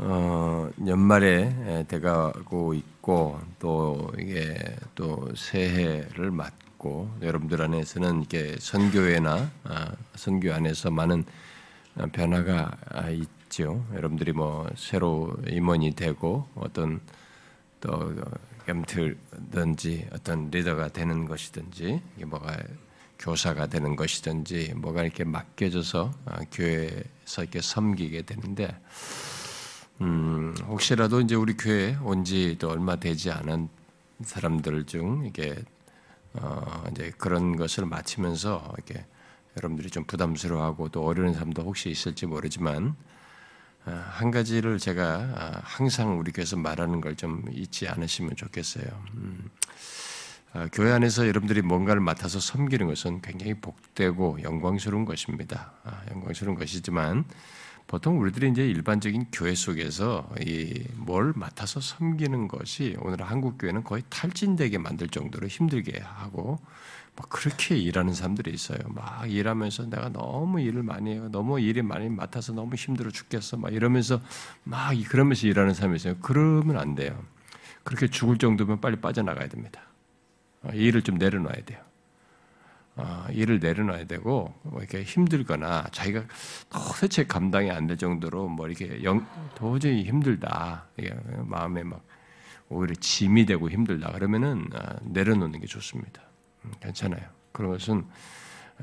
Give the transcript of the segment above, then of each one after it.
어, 연말에 돼가고 있고 또 이게 또 새해를 맞고 여러분들 안에서는 이게 선교회나 아, 선교 안에서 많은 변화가 있죠. 여러분들이 뭐 새로 임원이 되고 어떤 또 엠틀든지 어떤 리더가 되는 것이든지 이게 뭐가 교사가 되는 것이든지 뭐가 이렇게 맡겨져서 아, 교회에서 이렇게 섬기게 되는데 음, 혹시라도 이제 우리 교회 온지 또 얼마 되지 않은 사람들 중 이게 어, 이제 그런 것을 마치면서 이렇게 여러분들이 좀 부담스러워하고 또 어려운 사람도 혹시 있을지 모르지만 어, 한 가지를 제가 아, 항상 우리 교회에서 말하는 걸 좀 잊지 않으시면 좋겠어요. 음, 아, 교회 안에서 여러분들이 뭔가를 맡아서 섬기는 것은 굉장히 복되고 영광스러운 것입니다. 아, 영광스러운 것이지만 보통 우리들이 이제 일반적인 교회 속에서 이 뭘 맡아서 섬기는 것이 오늘 한국 교회는 거의 탈진되게 만들 정도로 힘들게 하고 막 그렇게 일하는 사람들이 있어요. 막 일하면서 내가 너무 일을 많이 해요. 너무 일이 많이 맡아서 너무 힘들어 죽겠어. 막 이러면서 막 그러면서 일하는 사람이 있어요. 그러면 안 돼요. 그렇게 죽을 정도면 빨리 빠져나가야 됩니다. 어, 일을 좀 내려놔야 돼요. 어, 일을 내려놔야 되고 뭐 이렇게 힘들거나 자기가 도대체 감당이 안 될 정도로 뭐 이렇게 영, 도저히 힘들다 마음에 막 오히려 짐이 되고 힘들다 그러면은 어, 내려놓는 게 좋습니다. 음, 괜찮아요. 그런 것은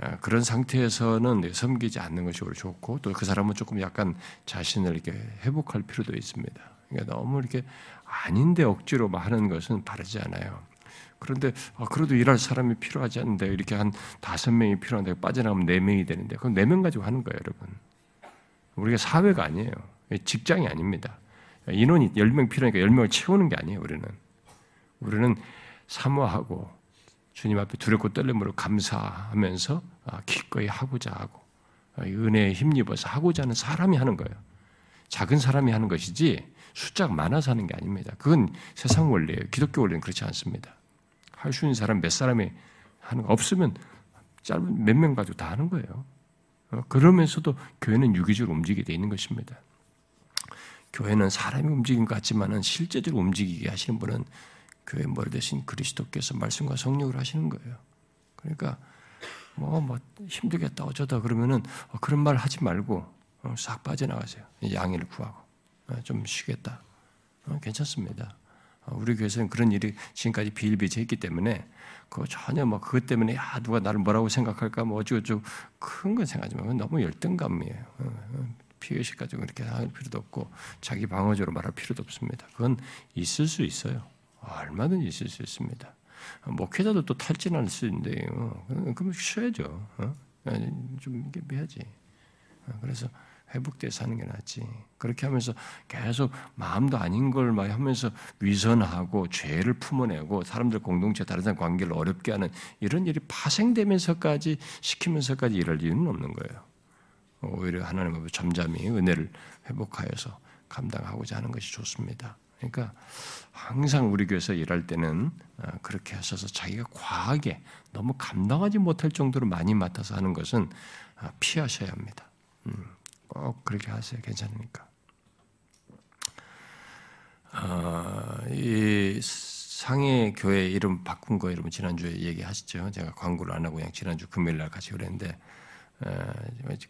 어, 그런 상태에서는 섬기지 않는 것이 오히려 좋고 또 그 사람은 조금 약간 자신을 이렇게 회복할 필요도 있습니다. 그러니까 너무 이렇게 아닌데 억지로 하는 것은 바르지 않아요. 그런데 아, 그래도 일할 사람이 필요하지 않는데 이렇게 한 다섯 명이 필요한데 빠져나가면 네 명이 되는데 그럼 네 명 가지고 하는 거예요, 여러분. 우리가 사회가 아니에요. 직장이 아닙니다. 인원이 열 명 필요하니까 열 명을 채우는 게 아니에요, 우리는. 우리는 사모하고 주님 앞에 두렵고 떨림으로 감사하면서 아, 기꺼이 하고자 하고 아, 은혜에 힘입어서 하고자 하는 사람이 하는 거예요. 작은 사람이 하는 것이지 숫자가 많아서 하는 게 아닙니다. 그건 세상 원리예요. 기독교 원리는 그렇지 않습니다. 할 수 있는 사람 몇 사람이 하는 거 없으면 짧은 몇 명 가지고 다 하는 거예요. 어, 그러면서도 교회는 유기적으로 움직이게 돼 있는 것입니다. 교회는 사람이 움직인 것 같지만은 실제적으로 움직이게 하시는 분은 교회 머리 대신 그리스도께서 말씀과 성령을 하시는 거예요. 그러니까 뭐, 뭐 힘들겠다 어쩌다 그러면은 어, 그런 말 하지 말고 어, 싹 빠져나가세요. 양해를 구하고 좀 쉬겠다. 괜찮습니다. 어, 우리 교회에서는 그런 일이 지금까지 비일비재했기 때문에 그 전혀 뭐 그것 때문에 야 누가 나를 뭐라고 생각할까 뭐 어쩌고저쩌고 큰 건 생각하지 마. 너무 열등감이에요. 어, 어, 피의식 가지고 이렇게 할 필요도 없고 자기 방어적으로 말할 필요도 없습니다. 그건 있을 수 있어요. 얼마든지 있을 수 있습니다. 목회자도 또 탈진할 수 있는데요. 그럼 쉬어야죠. 좀 이게 해야지. 그래서 회복돼서 하는 게 낫지. 그렇게 하면서 계속 마음도 아닌 걸 막 하면서 위선하고 죄를 품어내고 사람들 공동체 다른 사람 관계를 어렵게 하는 이런 일이 파생되면서까지 시키면서까지 이럴 이유는 없는 거예요. 오히려 하나님 앞에 잠잠히 은혜를 회복하여서 감당하고자 하는 것이 좋습니다. 그러니까 항상 우리 교회에서 일할 때는 어, 그렇게 하셔서 자기가 과하게 너무 감당하지 못할 정도로 많이 맡아서 하는 것은 어, 피하셔야 합니다. 음. 꼭 그렇게 하세요. 괜찮으니까. 어, 이 상해 교회 이름 바꾼 거 여러분 지난주에 얘기하셨죠. 제가 광고를 안 하고 그냥 지난주 금요일 날 같이 그랬는데 어,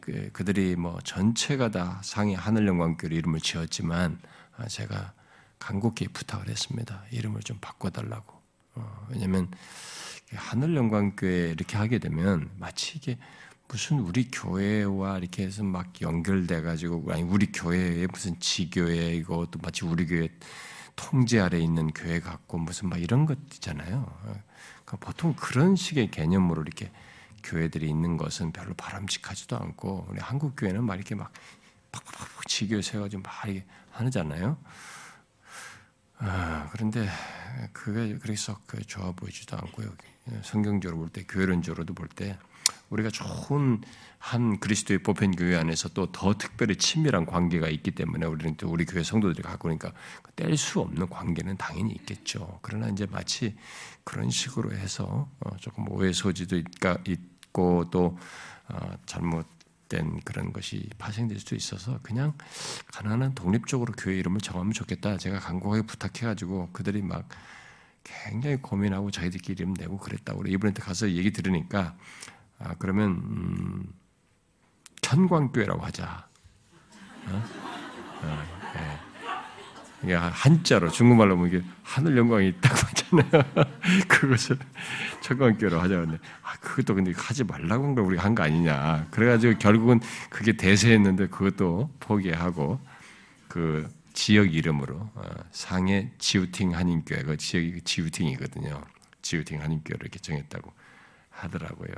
그, 그들이 뭐 전체가 다 상해 하늘영광교회 이름을 지었지만 아, 제가 간곡히 부탁을 했습니다. 이름을 좀 바꿔달라고. 어, 왜냐하면 하늘영광교회 이렇게 하게 되면 마치 이게 무슨 우리 교회와 이렇게 해서 막 연결돼 가지고 아니 우리 교회에 무슨 지교회이고 또 마치 우리 교회 통제 아래 있는 교회 같고 무슨 막 이런 것 있잖아요. 그러니까 보통 그런 식의 개념으로 이렇게 교회들이 있는 것은 별로 바람직하지도 않고 우리 한국 교회는 막 이렇게 막 팍팍팍 지교 세가지고 막 이렇게 하잖아요. 아, 그런데 그게 그래서 그 좋아 보이지도 않고요. 성경적으로 볼 때, 교회론적으로도 볼 때 우리가 좋은 한 그리스도의 보편 교회 안에서 또 더 특별히 친밀한 관계가 있기 때문에 우리는 또 우리 교회 성도들이 갖고 그러니까 뗄 수 없는 관계는 당연히 있겠죠. 그러나 이제 마치 그런 식으로 해서 어, 조금 오해 소지도 있고 또 어, 잘못 된 그런 것이 파생될 수도 있어서 그냥 가난한 독립적으로 교회 이름을 정하면 좋겠다. 제가 간곡하게 부탁해가지고 그들이 막 굉장히 고민하고 자기들끼리 이름 내고 그랬다고 그래. 이번에 가서 얘기 들으니까 아 그러면 음, 천광교회라고 하자. 어? 어, 네. 이게 한자로 중국말로 보면 이게 하늘 영광이 딱 맞잖아요. 그것을 천광교로 하자는데 아, 그것도 근데 하지 말라고 한 걸 우리가 한 거 아니냐. 그래가지고 결국은 그게 대세했는데 그것도 포기하고 그 지역 이름으로 어, 상해 지우팅 한인교회 그 지역이 지우팅이거든요. 지우팅 한인교회를 이렇게 정했다고 하더라고요.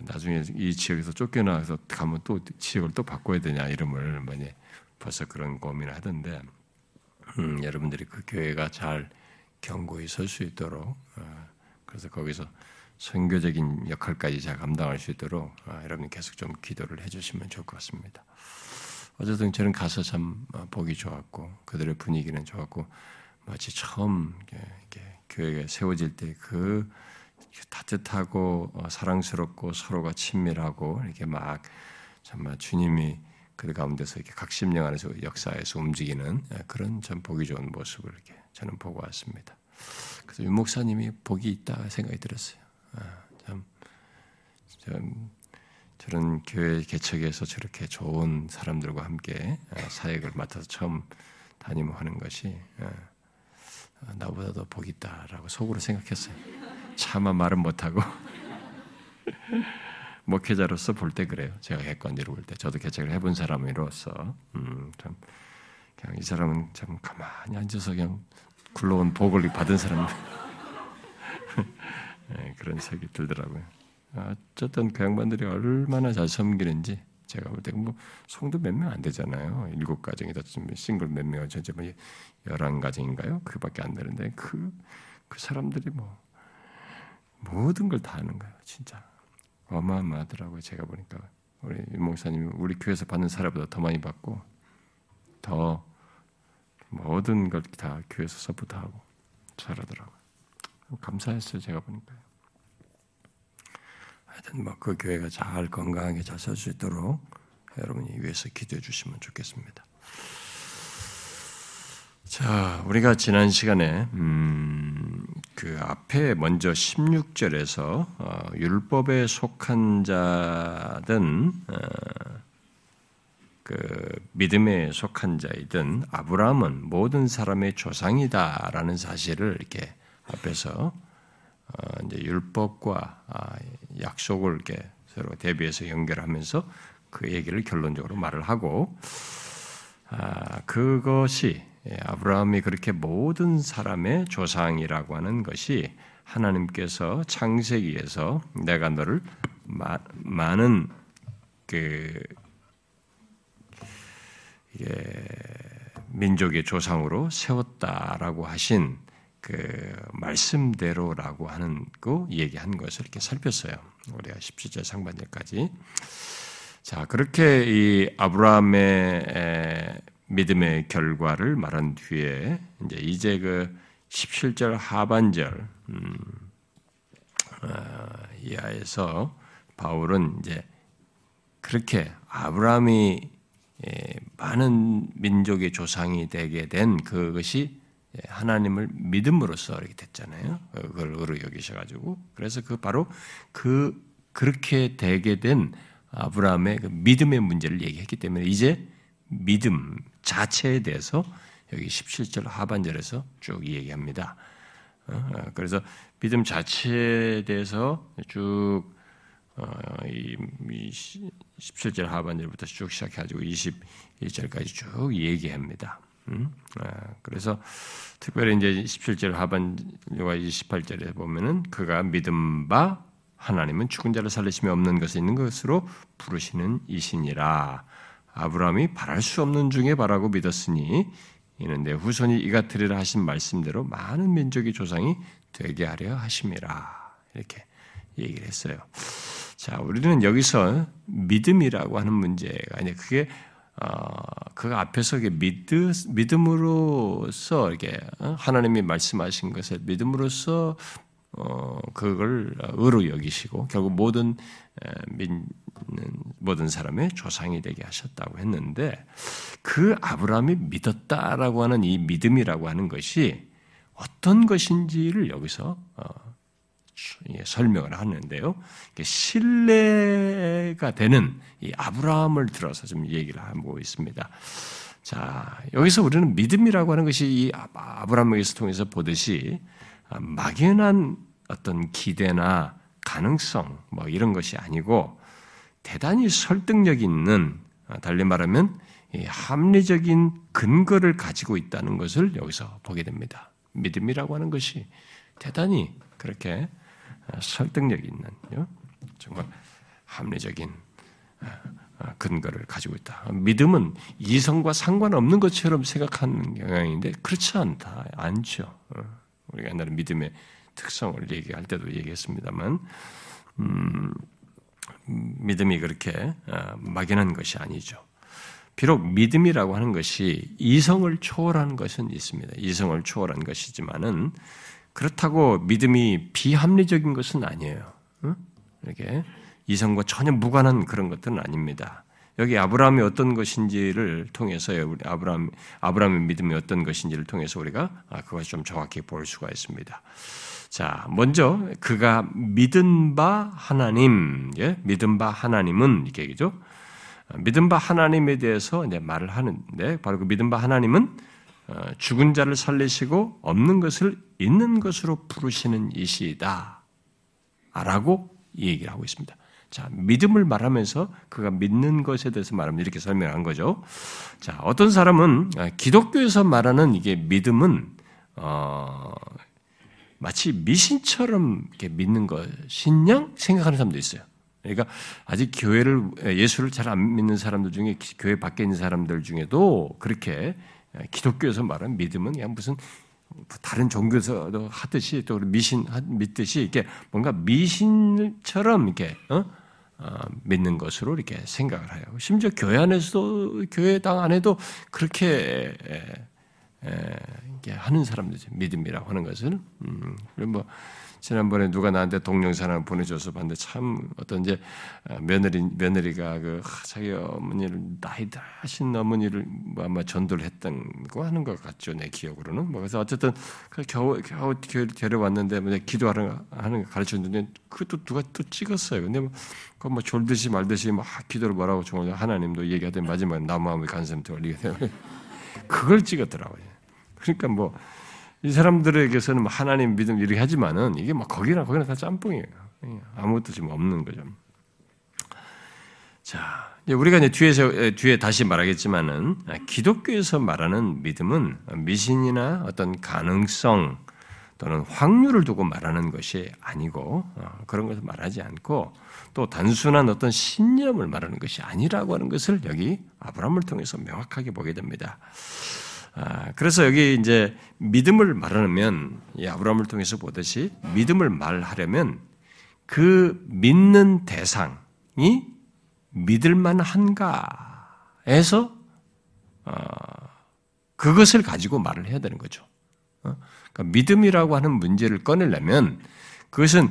나중에 이 지역에서 쫓겨나서 가면 또 지역을 또 바꿔야 되냐 이름을 뭐니 벌써 그런 고민을 하던데 음, 여러분들이 그 교회가 잘 견고히 설 수 있도록 어, 그래서 거기서 선교적인 역할까지 잘 감당할 수 있도록 어, 여러분 계속 좀 기도를 해주시면 좋을 것 같습니다. 어쨌든 저는 가서 참 어, 보기 좋았고 그들의 분위기는 좋았고 마치 처음 이렇게 교회가 세워질 때그 따뜻하고 사랑스럽고 서로가 친밀하고 이렇게 막 정말 주님이 그 가운데서 이렇게 각심령 안에서 역사에서 움직이는 예, 그런 참 보기 좋은 모습을 이렇게 저는 보고 왔습니다. 그래서 윤 목사님이 복이 있다 생각이 들었어요. 아, 참, 참 저런 교회 개척에서 저렇게 좋은 사람들과 함께 아, 사역을 맡아서 처음 담임하는 것이 아, 나보다도 복이 있다라고 속으로 생각했어요. 차마 말은 못하고 목회자로서 볼 때 그래요. 제가 객관적으로 볼 때, 저도 개척을 해본 사람으로서 음, 참 그냥 이 사람은 참 가만히 앉아서 그냥 굴러온 복을 받은 사람 네, 그런 생각이 들더라고요. 어쨌든 그 양반들이 얼마나 잘 섬기는지 제가 볼 때 뭐 성도 몇 명 안 되잖아요. 일곱 가정이다 싱글 몇 명, 전체 뭐 열한 가정인가요? 그밖에 안 되는데 그, 그 사람들이 뭐 모든 걸다 하는 거예요, 진짜. 어마어마하더라고요. 제가 보니까 우리 목사님 우리 교회에서 받는 사례보다 더 많이 받고 더 모든 걸 다 교회에서 support 하고 잘하더라고요. 감사했어요. 제가 보니까요. 하여튼 뭐 그 교회가 잘 건강하게 잘 살 수 있도록 여러분이 위해서 기도해 주시면 좋겠습니다. 자, 우리가 지난 시간에 음, 그 앞에 먼저 16절에서 어, 율법에 속한 자든 어, 그 믿음에 속한 자이든 아브라함은 모든 사람의 조상이다라는 사실을 이렇게 앞에서 어, 이제 율법과 아, 약속을 이렇게 서로 대비해서 연결하면서 그 얘기를 결론적으로 말을 하고 아, 그것이 예, 아브라함이 그렇게 모든 사람의 조상이라고 하는 것이 하나님께서 창세기에서 내가 너를 마, 많은 그 민족의 조상으로 세웠다라고 하신 그 말씀대로라고 하는 거 얘기한 것을 이렇게 살폈어요. 우리가 17절 상반절까지. 자, 그렇게 이 아브라함의 믿음의 결과를 말한 뒤에 이제 이제 그 17절 하반절 음, 어, 이하에서 바울은 이제 그렇게 아브라함이 예, 많은 민족의 조상이 되게 된 그것이 하나님을 믿음으로써 이렇게 됐잖아요. 그걸 의로 여기셔가지고 그래서 그 바로 그 그렇게 되게 된 아브라함의 그 믿음의 문제를 얘기했기 때문에 이제 믿음 자체에 대해서 여기 17절 하반절에서 쭉 얘기합니다. 어, 어, 그래서 믿음 자체에 대해서 쭉 어, 이 17절 하반절부터 쭉 시작해가지고 21절까지 쭉 얘기합니다. 음? 그래서 특별히 이제 17절 하반절과 28절에 보면은 그가 믿음 바 하나님은 죽은 자를 살리심이 없는 것이 있는 것으로 부르시는 이신이라. 아브라함이 바랄 수 없는 중에 바라고 믿었으니 이는 내 후손이 이같으리라 하신 말씀대로 많은 민족의 조상이 되게 하려 하심이라 이렇게 얘기를 했어요. 자, 우리는 여기서 믿음이라고 하는 문제가 아니 그게 어, 그 앞에서 믿음, 믿음으로써 이게 어? 하나님이 말씀하신 것을 믿음으로써 어, 그걸 의로 여기시고 결국 모든 믿는 모든 사람의 조상이 되게 하셨다고 했는데 그 아브라함이 믿었다라고 하는 이 믿음이라고 하는 것이 어떤 것인지를 여기서 어, 설명을 하는데요. 신뢰가 되는 이 아브라함을 들어서 좀 얘기를 하고 있습니다. 자, 여기서 우리는 믿음이라고 하는 것이 이 아브라함에게서 통해서 보듯이 막연한 어떤 기대나 가능성 뭐 이런 것이 아니고 대단히 설득력 있는 달리 말하면 합리적인 근거를 가지고 있다는 것을 여기서 보게 됩니다. 믿음이라고 하는 것이 대단히 그렇게 설득력 있는 정말 합리적인 근거를 가지고 있다. 믿음은 이성과 상관없는 것처럼 생각하는 경향인데 그렇지 않다. 않죠. 어, 우리가 옛날에 믿음의 특성을 얘기할 때도 얘기했습니다만 음, 믿음이 그렇게 어, 막연한 것이 아니죠. 비록 믿음이라고 하는 것이 이성을 초월한 것은 있습니다. 이성을 초월한 것이지만은 그렇다고 믿음이 비합리적인 것은 아니에요. 이렇게 이성과 전혀 무관한 그런 것들은 아닙니다. 여기 아브라함이 어떤 것인지를 통해서 우리 아브라함 아브라함의 믿음이 어떤 것인지를 통해서 우리가 아, 그것을 좀 정확히 볼 수가 있습니다. 자, 먼저 그가 믿은 바 하나님, 예? 믿은 바 하나님은 이렇게 얘기죠. 믿은 바 하나님에 대해서 이제 말을 하는데 바로 그 믿은 바 하나님은 어, 죽은 자를 살리시고 없는 것을 있는 것으로 부르시는 이시다. 라고 얘기를 하고 있습니다. 자, 믿음을 말하면서 그가 믿는 것에 대해서 말하면 이렇게 설명한 거죠. 자, 어떤 사람은 아, 기독교에서 말하는 이게 믿음은 어, 마치 미신처럼 이렇게 믿는 것이냐 생각하는 사람도 있어요. 그러니까 아직 교회를 예수를 잘 안 믿는 사람들 중에 교회 밖에 있는 사람들 중에도 그렇게 기독교에서 말하는 믿음은 그냥 무슨 다른 종교에서도 하듯이 또 미신 믿듯이 이렇게 뭔가 미신처럼 이렇게 어? 어, 믿는 것으로 이렇게 생각을 해요. 심지어 교회 안에서도 교회당 안에도 그렇게 하는 사람들 믿음이라고 하는 것을 음, 뭐 지난번에 누가 나한테 동영상을 보내줘서 봤는데 참 어떤 이제 어, 며느리 며느리가 그 자기 어머니를 나이 다신 어머니를 뭐 아마 전도를 했던 거 하는 것 같죠 내 기억으로는. 뭐 그래서 어쨌든 그 겨우 겨우 데려왔는데 뭐 기도하는 하는 거 가르쳤는데 그것도 누가 또 찍었어요. 근데 뭐 그뭐 뭐 졸듯이 말듯이 막 기도를 뭐라고 정말 하나님도 얘기하던 마지막에 나무함의 간섭 돌리게 되면 그걸 찍었더라고요. 그러니까 뭐 이 사람들에게서는 뭐 하나님 믿음 이렇게 하지만은 이게 막뭐 거기나 거기나 다 짬뽕이에요. 아무것도 지금 없는 거죠. 자, 우리가 이제 뒤에서 뒤에 다시 말하겠지만은 기독교에서 말하는 믿음은 미신이나 어떤 가능성 또는 확률을 두고 말하는 것이 아니고 어, 그런 것을 말하지 않고 또 단순한 어떤 신념을 말하는 것이 아니라고 하는 것을 여기 아브라함을 통해서 명확하게 보게 됩니다. 아, 그래서 여기 이제 믿음을 말하면 아브라함을 통해서 보듯이 믿음을 말하려면 그 믿는 대상이 믿을만 한가에서 어, 그것을 가지고 말을 해야 되는 거죠. 어? 그러니까 믿음이라고 하는 문제를 꺼내려면 그것은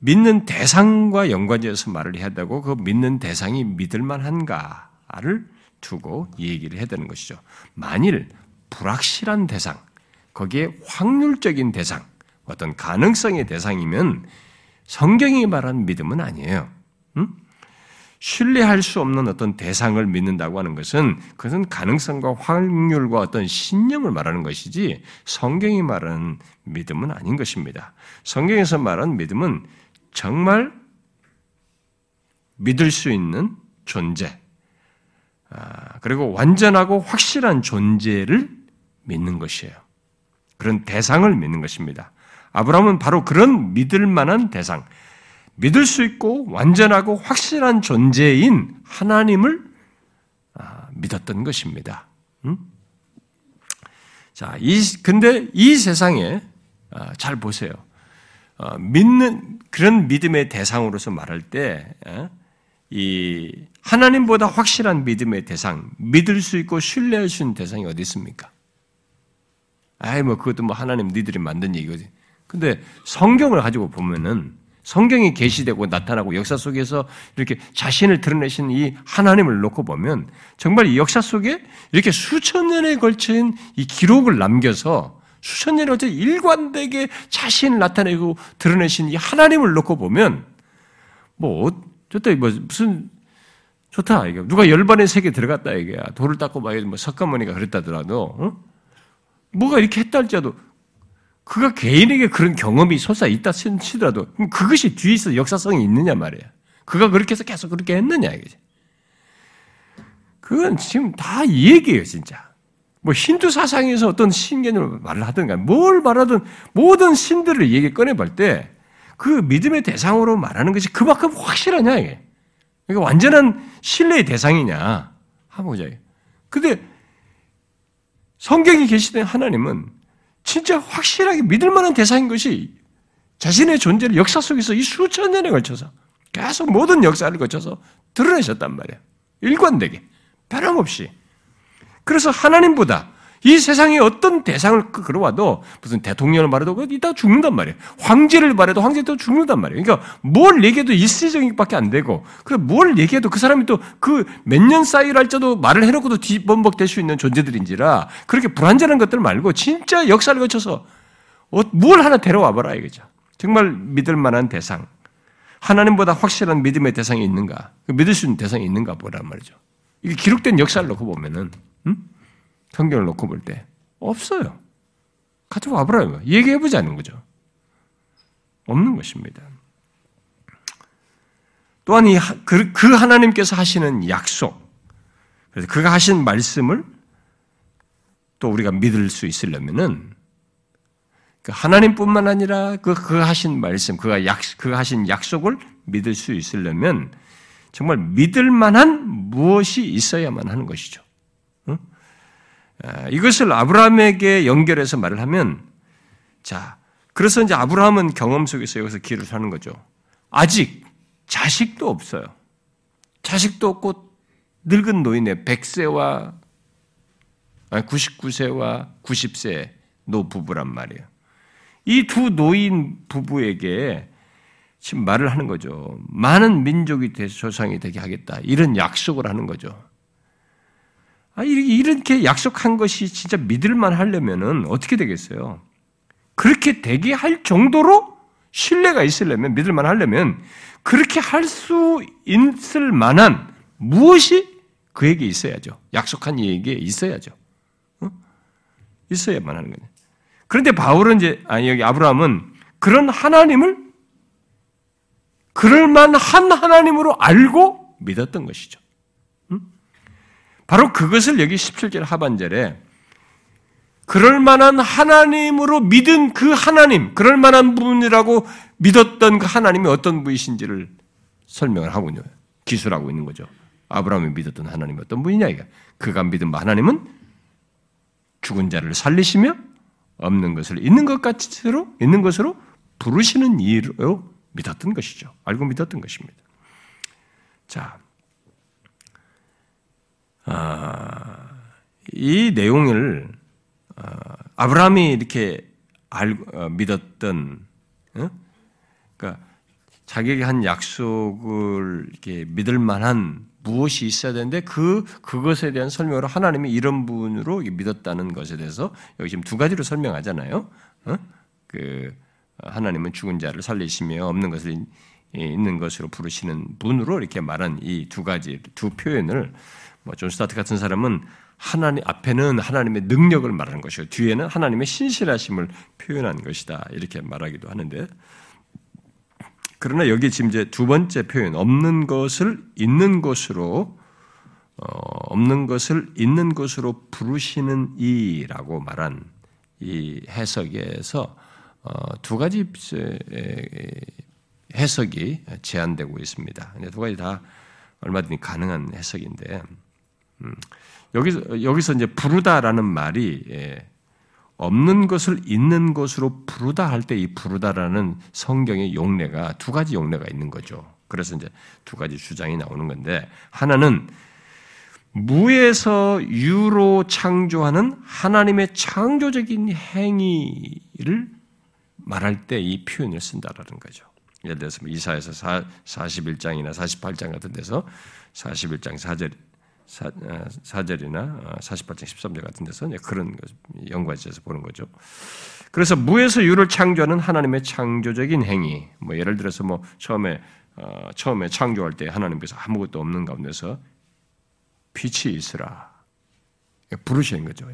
믿는 대상과 연관지어서 말을 해야 되고 그 믿는 대상이 믿을만 한가를 두고 얘기를 해야 되는 것이죠. 만일 불확실한 대상, 거기에 확률적인 대상, 어떤 가능성의 대상이면 성경이 말하는 믿음은 아니에요. 음? 신뢰할 수 없는 어떤 대상을 믿는다고 하는 것은 그것은 가능성과 확률과 어떤 신념을 말하는 것이지 성경이 말하는 믿음은 아닌 것입니다. 성경에서 말하는 믿음은 정말 믿을 수 있는 존재, 아, 그리고 완전하고 확실한 존재를 믿는 것이에요. 그런 대상을 믿는 것입니다. 아브라함은 바로 그런 믿을 만한 대상, 믿을 수 있고 완전하고 확실한 존재인 하나님을 아, 믿었던 것입니다. 음? 자, 이, 근데 이 세상에, 아, 잘 보세요. 어, 믿는, 그런 믿음의 대상으로서 말할 때, 이 하나님보다 확실한 믿음의 대상, 믿을 수 있고 신뢰할 수 있는 대상이 어디 있습니까? 아이 뭐 그것도 뭐 하나님 니들이 만든 얘기거지. 근데 성경을 가지고 보면은 성경이 계시되고 나타나고 역사 속에서 이렇게 자신을 드러내신 이 하나님을 놓고 보면 정말 이 역사 속에 이렇게 수천 년에 걸친 이 기록을 남겨서 수천 년에 걸쳐 일관되게 자신을 나타내고 드러내신 이 하나님을 놓고 보면 뭐 좋다 뭐 무슨 좋다 이게 누가 열반의 세계 들어갔다 이게야 돌을 닦고 막 뭐 석가모니가 그랬다더라도 어? 뭐가 이렇게 했다 할지라도 그가 개인에게 그런 경험이 솟아 있다 치더라도 그것이 뒤에 있어 역사성이 있느냐 말이야. 그가 그렇게 해서 계속 그렇게 했느냐 이거지. 그건 지금 다 얘기예요, 진짜. 뭐 힌두 사상에서 어떤 신개념을 말을 하든가 뭘 말하든 모든 신들을 얘기 꺼내볼 때 그 믿음의 대상으로 말하는 것이 그만큼 확실하냐 이게. 그러니까 완전한 신뢰의 대상이냐 보자. 근데 성경이 계시된 하나님은 진짜 확실하게 믿을 만한 대상인 것이 자신의 존재를 역사 속에서 이 수천 년에 걸쳐서 계속 모든 역사를 거쳐서 드러내셨단 말이에요. 일관되게, 변함없이. 그래서 하나님보다 이 세상에 어떤 대상을 끌어와도 무슨 대통령을 말해도 이따 죽는단 말이에요. 황제를 말해도 황제도 죽는단 말이에요. 그러니까 뭘 얘기해도 일시적인 밖에 안 되고, 그뭘 얘기해도 그 사람이 또 그 몇 년 사이를 할지도 말을 해놓고도 뒤범벅 될 수 있는 존재들인지라 그렇게 불안전한 것들 말고 진짜 역사를 거쳐서 어, 뭘 하나 데려와 봐라 이거죠. 정말 믿을 만한 대상. 하나님보다 확실한 믿음의 대상이 있는가? 그 믿을 수 있는 대상이 있는가 보란 말이죠. 이게 기록된 역사를 놓고 보면은, 음? 성경을 놓고 볼 때 없어요. 가지고 와보라요. 얘기해 보자는 거죠. 없는 것입니다. 또한 이, 그, 그 하나님께서 하시는 약속, 그래서 그가 하신 말씀을 또 우리가 믿을 수 있으려면은 그 하나님뿐만 아니라 그, 그 하신 말씀, 그가 약, 그가 하신 약속을 믿을 수 있으려면 정말 믿을 만한 무엇이 있어야만 하는 것이죠. 이것을 아브라함에게 연결해서 말을 하면 자, 그래서 이제 아브라함은 경험 속에서 여기서 길을 사는 거죠. 아직 자식도 없어요. 자식도 없고 늙은 노인의 100세와 99세와 90세 노 부부란 말이에요. 이 두 노인 부부에게 지금 말을 하는 거죠. 많은 민족이 돼 조상이 되게 하겠다. 이런 약속을 하는 거죠. 아, 이렇게 약속한 것이 진짜 믿을만 하려면은 어떻게 되겠어요? 그렇게 되게 할 정도로 신뢰가 있으려면, 믿을만 하려면, 그렇게 할 수 있을 만한 무엇이 그에게 있어야죠. 약속한 이에게 있어야죠. 어? 있어야만 하는 거예요. 그런데 바울은 이제, 아니, 여기 아브라함은 그런 하나님을 그럴만한 하나님으로 알고 믿었던 것이죠. 바로 그것을 여기 17절 하반절에 그럴 만한 하나님으로 믿은 그 하나님, 그럴 만한 분이라고 믿었던 그 하나님이 어떤 분이신지를 설명을 하고 있는 기술하고 있는 거죠. 아브라함이 믿었던 하나님이 어떤 분이냐 이게. 그가 믿은 하나님은 죽은 자를 살리시며 없는 것을 있는 것 같이로 있는 것으로 부르시는 이로 믿었던 것이죠. 알고 믿었던 것입니다. 자, 아, 이 내용을 아, 아브라함이 이렇게 알, 어, 믿었던, 어? 그러니까 자기에게 한 약속을 이렇게 믿을 만한 무엇이 있어야 되는데 그 그것에 대한 설명으로 하나님이 이런 분으로 믿었다는 것에 대해서 여기 지금 두 가지로 설명하잖아요. 어? 그 하나님은 죽은 자를 살리시며 없는 것을 있는 것으로 부르시는 분으로 이렇게 말한 이 두 가지 두 표현을 뭐존 스타트 같은 사람은 하나님 앞에는 하나님의 능력을 말하는 것이고 뒤에는 하나님의 신실하심을 표현한 것이다 이렇게 말하기도 하는데 그러나 여기 지금 이제 두 번째 표현 없는 것을 있는 것으로 어, 없는 것을 있는 것으로 부르시는 이라고 말한 이 해석에서 어, 두 가지 해석이 제한되고 있습니다. 두 가지 다 얼마든지 가능한 해석인데 음, 여기서 여기서 이제 부르다라는 말이 예, 없는 것을 있는 것으로 부르다 할 때 이 부르다라는 성경의 용례가 두 가지 용례가 있는 거죠. 그래서 이제 두 가지 주장이 나오는 건데 하나는 무에서 유로 창조하는 하나님의 창조적인 행위를 말할 때 이 표현을 쓴다라는 거죠. 예를 들어서 뭐 이사에서 41장이나 48장 같은 데서 41장 4절 4, 절이나 48장 13절 같은 데서 그런 연관지에서 보는 거죠. 그래서 무에서 유를 창조하는 하나님의 창조적인 행위, 뭐 예를 들어서 뭐 처음에 어, 처음에 창조할 때 하나님께서 아무것도 없는 가운데서 빛이 있으라 부르시는 거죠.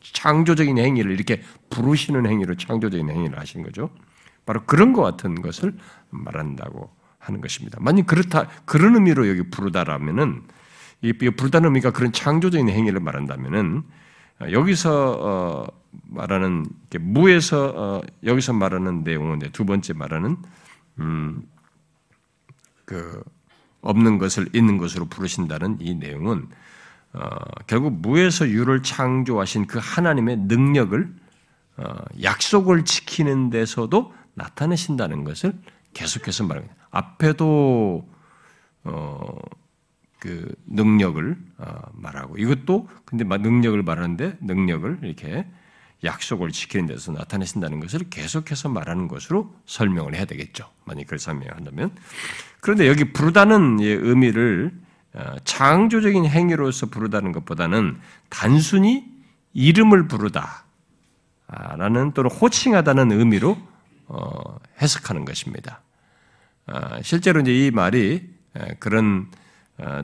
창조적인 행위를 이렇게 부르시는 행위로 창조적인 행위를 하신 거죠. 바로 그런 것 같은 것을 말한다고 하는 것입니다. 만약 그렇다 그런 의미로 여기 부르다라면은 이 의미가 그런 창조적인 행위를 말한다면은 어, 여기서 어, 말하는 무에서 어, 여기서 말하는 내용은 두 번째 말하는 음, 그 없는 것을 있는 것으로 부르신다는 이 내용은 어, 결국 무에서 유를 창조하신 그 하나님의 능력을 어, 약속을 지키는 데서도 나타내신다는 것을 계속해서 말합니다. 앞에도 어, 그 능력을 어, 말하고 이것도 근데 능력을 말하는데 능력을 이렇게 약속을 지키는 데서 나타내신다는 것을 계속해서 말하는 것으로 설명을 해야 되겠죠. 만약 그걸 설명한다면. 그런데 여기 부르다는 의미를 어, 창조적인 행위로서 부르다는 것보다는 단순히 이름을 부르다. 라는 또는 호칭하다는 의미로 어, 해석하는 것입니다. 아, 실제로 이제 이 말이 그런 어,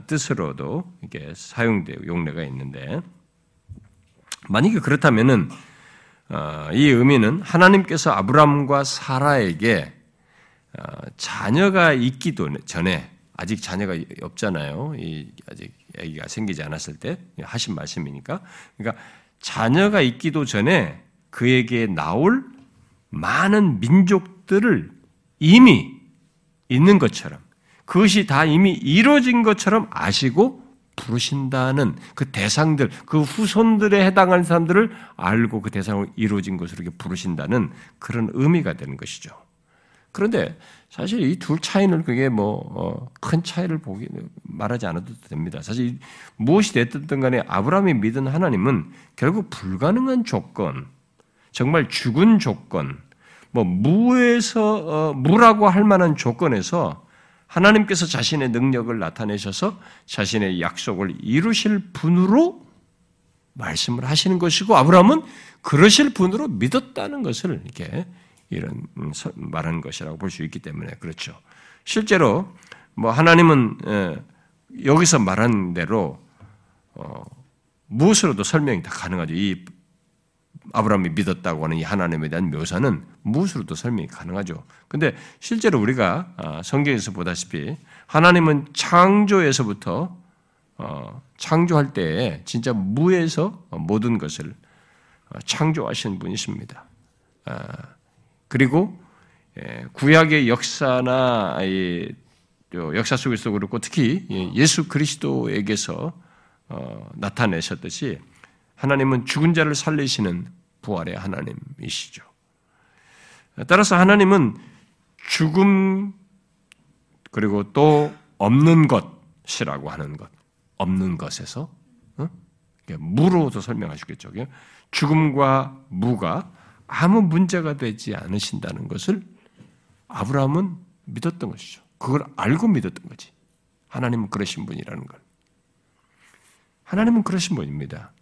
뜻으로도 이게 사용되고 용례가 있는데 만약에 그렇다면은 이 의미는 하나님께서 아브람과 사라에게 자녀가 있기도 전에 아직 자녀가 없잖아요. 아직 아기가 생기지 않았을 때 하신 말씀이니까. 그러니까 자녀가 있기도 전에 그에게 나올 많은 민족들을 이미 있는 것처럼 그것이 다 이미 이루어진 것처럼 아시고 부르신다는 그 대상들, 그 후손들에 해당하는 사람들을 알고 그 대상으로 이루어진 것으로 이렇게 부르신다는 그런 의미가 되는 것이죠. 그런데 사실 이 둘 차이는 그게 뭐큰 어, 차이를 보기 말하지 않아도 됩니다. 사실 무엇이 됐든 간에 아브라함이 믿은 하나님은 결국 불가능한 조건, 정말 죽은 조건, 뭐 무에서 어, 무라고 할 만한 조건에서 하나님께서 자신의 능력을 나타내셔서 자신의 약속을 이루실 분으로 말씀을 하시는 것이고 아브라함은 그러실 분으로 믿었다는 것을 이렇게 이런 음, 말하는 것이라고 볼 수 있기 때문에 그렇죠. 실제로 뭐 하나님은 여기서 말한 대로 어, 무엇으로도 설명이 다 가능하죠. 이 아브라함이 믿었다고 하는 이 하나님에 대한 묘사는 무엇으로도 설명이 가능하죠. 근데 실제로 우리가 아, 성경에서 보다시피 하나님은 창조에서부터 어, 창조할 때에 진짜 무에서 모든 것을 어, 창조하신 분이십니다. 아, 그리고 예, 구약의 역사나 역사 속에서 그렇고 특히 예수 그리스도에게서 어, 나타내셨듯이 하나님은 죽은 자를 살리시는 부활의 하나님이시죠. 따라서 하나님은 죽음 그리고 또 없는 것이라고 하는 것, 없는 것에서 어? 무로도 설명하시겠죠. 죽음과 무가 아무 문제가 되지 않으신다는 것을 아브라함은 믿었던 것이죠. 그걸 알고 믿었던 거지. 하나님은 그러신 분이라는 걸. 하나님은 그러신 분입니다.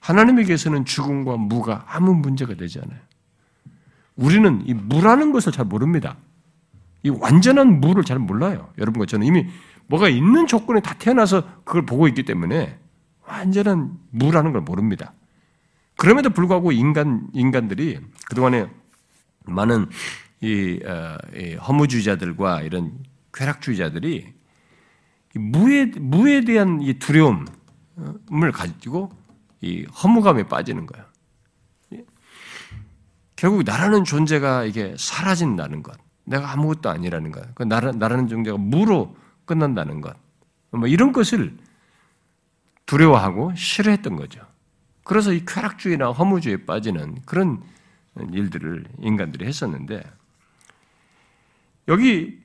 하나님에게서는 죽음과 무가 아무 문제가 되지 않아요. 우리는 이 무라는 것을 잘 모릅니다. 이 완전한 무를 잘 몰라요. 여러분과 저는 이미 뭐가 있는 조건에 다 태어나서 그걸 보고 있기 때문에 완전한 무라는 걸 모릅니다. 그럼에도 불구하고 인간 인간들이 그 동안에 많은 이, 어, 이 허무주의자들과 이런 쾌락주의자들이 무에 무에 대한 이 두려움을 가지고 이 허무감에 빠지는 거예요. 결국 나라는 존재가 이게 사라진다는 것, 내가 아무것도 아니라는 것, 그 나라, 나라는 존재가 무로 끝난다는 것, 뭐 이런 것을 두려워하고 싫어했던 거죠. 그래서 이 쾌락주의나 허무주의에 빠지는 그런 일들을 인간들이 했었는데 여기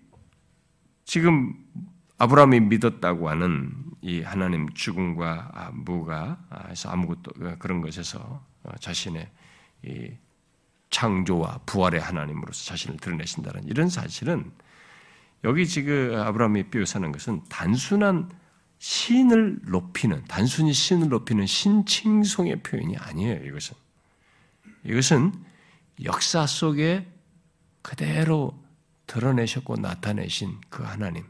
지금 아브라함이 믿었다고 하는 이 하나님 죽음과 무가 해서 아무것도 그런 것에서 자신의 창조와 부활의 하나님으로서 자신을 드러내신다는 이런 사실은 여기 지금 아브라함이 묘사하는 것은 단순한 신을 높이는 단순히 신을 높이는 신칭송의 표현이 아니에요. 이것은 이것은 역사 속에 그대로 드러내셨고 나타내신 그 하나님,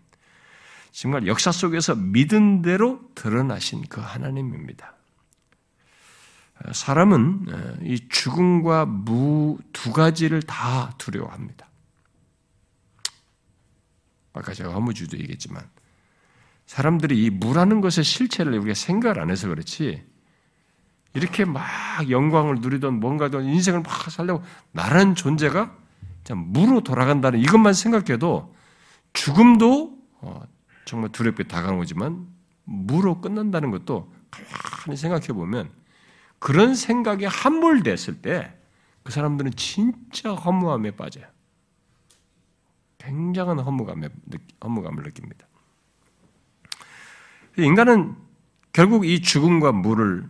정말 역사 속에서 믿은 대로 드러나신 그 하나님입니다. 사람은 이 죽음과 무 두 가지를 다 두려워합니다. 아까 제가 허무주도 얘기했지만 사람들이 이 무라는 것의 실체를 우리가 생각을 안 해서 그렇지 이렇게 막 영광을 누리던 뭔가든 인생을 막 살려고 나라는 존재가 무로 돌아간다는 이것만 생각해도 죽음도 어, 정말 두렵게 다가오지만 무로 끝난다는 것도 가만히 생각해 보면 그런 생각에 함몰됐을 때 그 사람들은 진짜 허무함에 빠져요. 굉장한 허무감에, 허무감을 느낍니다. 인간은 결국 이 죽음과 물을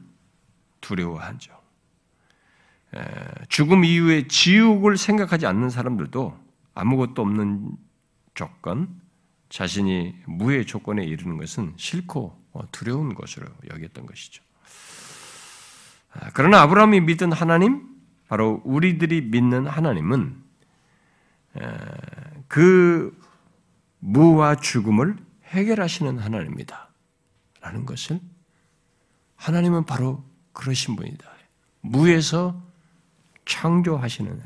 두려워하죠. 죽음 이후에 지옥을 생각하지 않는 사람들도 아무것도 없는 조건, 자신이 무의 조건에 이르는 것은 싫고 두려운 것으로 여겼던 것이죠. 아, 그러나 아브라함이 믿은 하나님, 바로 우리들이 믿는 하나님은 그 무와 죽음을 해결하시는 하나님입니다. 라는 것을 하나님은 바로 그러신 분이다. 무에서 창조하시는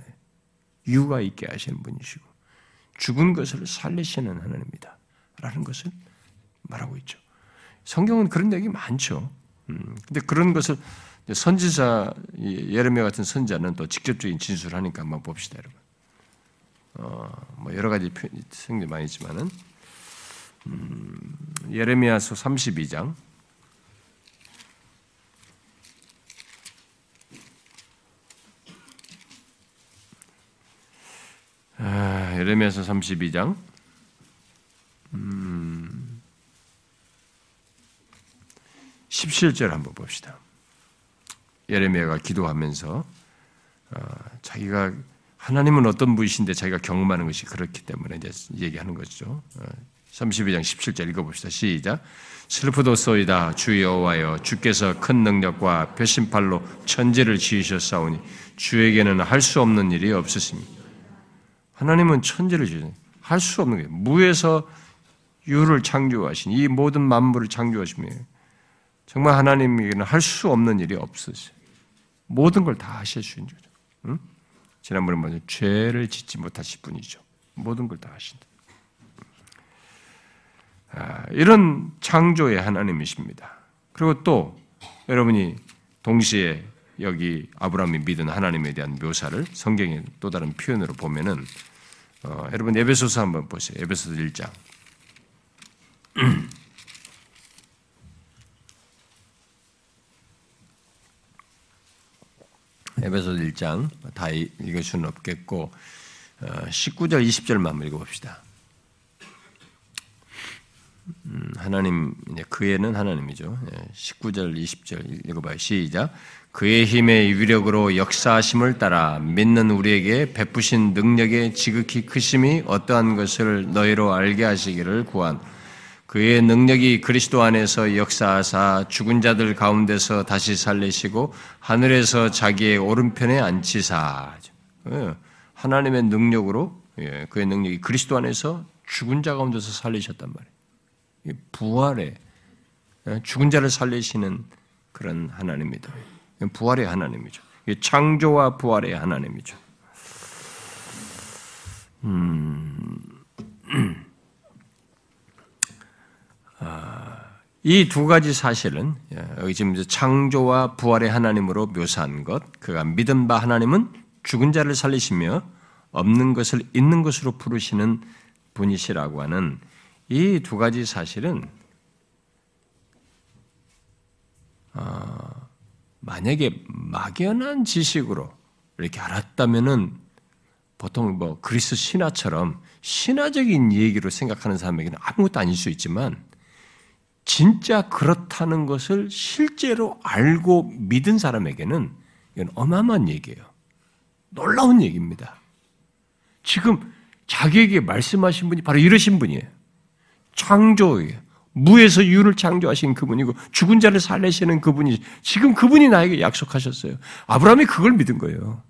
유가 있게 하시는 분이시고 죽은 것을 살리시는 하나님입니다. 라는 것을 말하고 있죠. 성경은 그런 얘기 많죠. 음, 근데 그런 것을 선지자 예레미야 같은 선자는 또 직접적인 진술을 하니까 한번 봅시다, 여러분. 어, 뭐 여러 가지 생각 많이 있지만은 음, 예레미야서 32장 아, 예레미야서 32장 음, 17절 한번 봅시다. 예레미야가 기도하면서 어, 자기가 하나님은 어떤 분이신데 자기가 경험하는 것이 그렇기 때문에 이제 얘기하는 거죠. 32장 어, 17절 읽어봅시다. 시작. 슬프도소이다 주 여호와여 주께서 큰 능력과 표심팔로 천지를 지으셨사오니 주에게는 할 수 없는 일이 없으십니다. 하나님은 천지를 지으신 할 수 없는 게 무에서 유를 창조하신 이 모든 만물을 창조하시며 정말 하나님에게는 할 수 없는 일이 없으세요. 모든 걸 다 하실 수 있는 거죠. 응? 지난번에 먼저 죄를 짓지 못하실 분이죠. 모든 걸 다 하신다. 아, 이런 창조의 하나님이십니다. 그리고 또 여러분이 동시에 여기 아브라함이 믿은 하나님에 대한 묘사를 성경의 또 다른 표현으로 보면은 어, 여러분 에베소서 한번 보세요. 에베소서 1장. 에베소 1장 다 읽을 수는 없겠고 19절 어, 20절만 한번 읽어봅시다. 음, 하나님 그애는 하나님이죠. 19절 20절 읽어봐요. 시작. 그의 힘의 위력으로 역사하심을 따라 믿는 우리에게 베푸신 능력의 지극히 크심이 어떠한 것을 너희로 알게 하시기를 구한 그의 능력이 그리스도 안에서 역사하사 죽은 자들 가운데서 다시 살리시고 하늘에서 자기의 오른편에 앉히사 예, 하나님의 능력으로 예, 그의 능력이 그리스도 안에서 죽은 자 가운데서 살리셨단 말이에요. 부활에 예, 죽은 자를 살리시는 그런 하나님입니다. 부활의 하나님이죠. 창조와 부활의 하나님이죠. 음. 이두 가지 사실은 예, 여기 지금 창조와 부활의 하나님으로 묘사한 것, 그가 믿은 바 하나님은 죽은 자를 살리시며 없는 것을 있는 것으로 부르시는 분이시라고 하는 이 두 가지 사실은 어, 만약에 막연한 지식으로 이렇게 알았다면은 보통 뭐 그리스 신화처럼 신화적인 얘기로 생각하는 사람에게는 아무것도 아닐 수 있지만 진짜 그렇다는 것을 실제로 알고 믿은 사람에게는 이건 어마어마한 얘기예요. 놀라운 얘기입니다. 지금 자기에게 말씀하신 분이 바로 이러신 분이에요. 창조예요. 무에서 유를 창조하신 그분이고 죽은 자를 살리시는 그분이 지금 그분이 나에게 약속하셨어요. 아브라함이 그걸 믿은 거예요.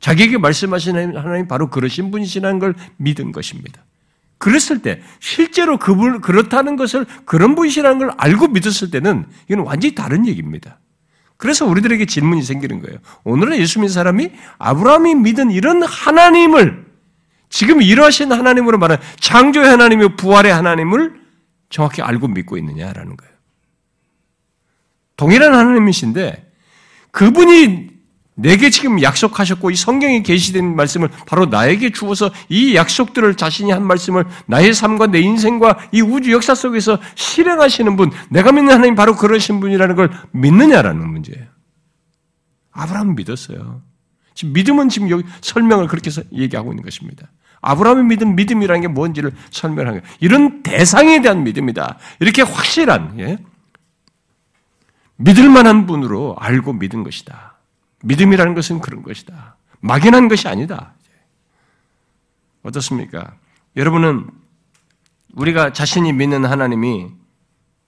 자기에게 말씀하시는 하나님 바로 그러신 분이시라는 걸 믿은 것입니다. 그랬을 때 실제로 그분 그렇다는 것을 그런 분이시라는 걸 알고 믿었을 때는 이건 완전히 다른 얘기입니다. 그래서 우리들에게 질문이 생기는 거예요. 오늘은 예수 믿는 사람이 아브라함이 믿은 이런 하나님을 지금 이러하신 하나님으로 말하는 창조의 하나님이요 부활의 하나님을 정확히 알고 믿고 있느냐라는 거예요. 동일한 하나님이신데 그분이 내게 지금 약속하셨고 이 성경에 계시된 말씀을 바로 나에게 주어서 이 약속들을 자신이 한 말씀을 나의 삶과 내 인생과 이 우주 역사 속에서 실행하시는 분, 내가 믿는 하나님 바로 그러신 분이라는 걸 믿느냐라는 문제예요. 아브라함은 믿었어요. 지금 믿음은 지금 여기 설명을 그렇게 얘기하고 있는 것입니다. 아브라함이 믿은 믿음이라는 게 뭔지를 설명하는 거예요. 이런 대상에 대한 믿음이다. 이렇게 확실한 예? 믿을 만한 분으로 알고 믿은 것이다. 믿음이라는 것은 그런 것이다. 막연한 것이 아니다. 어떻습니까? 여러분은 우리가 자신이 믿는 하나님이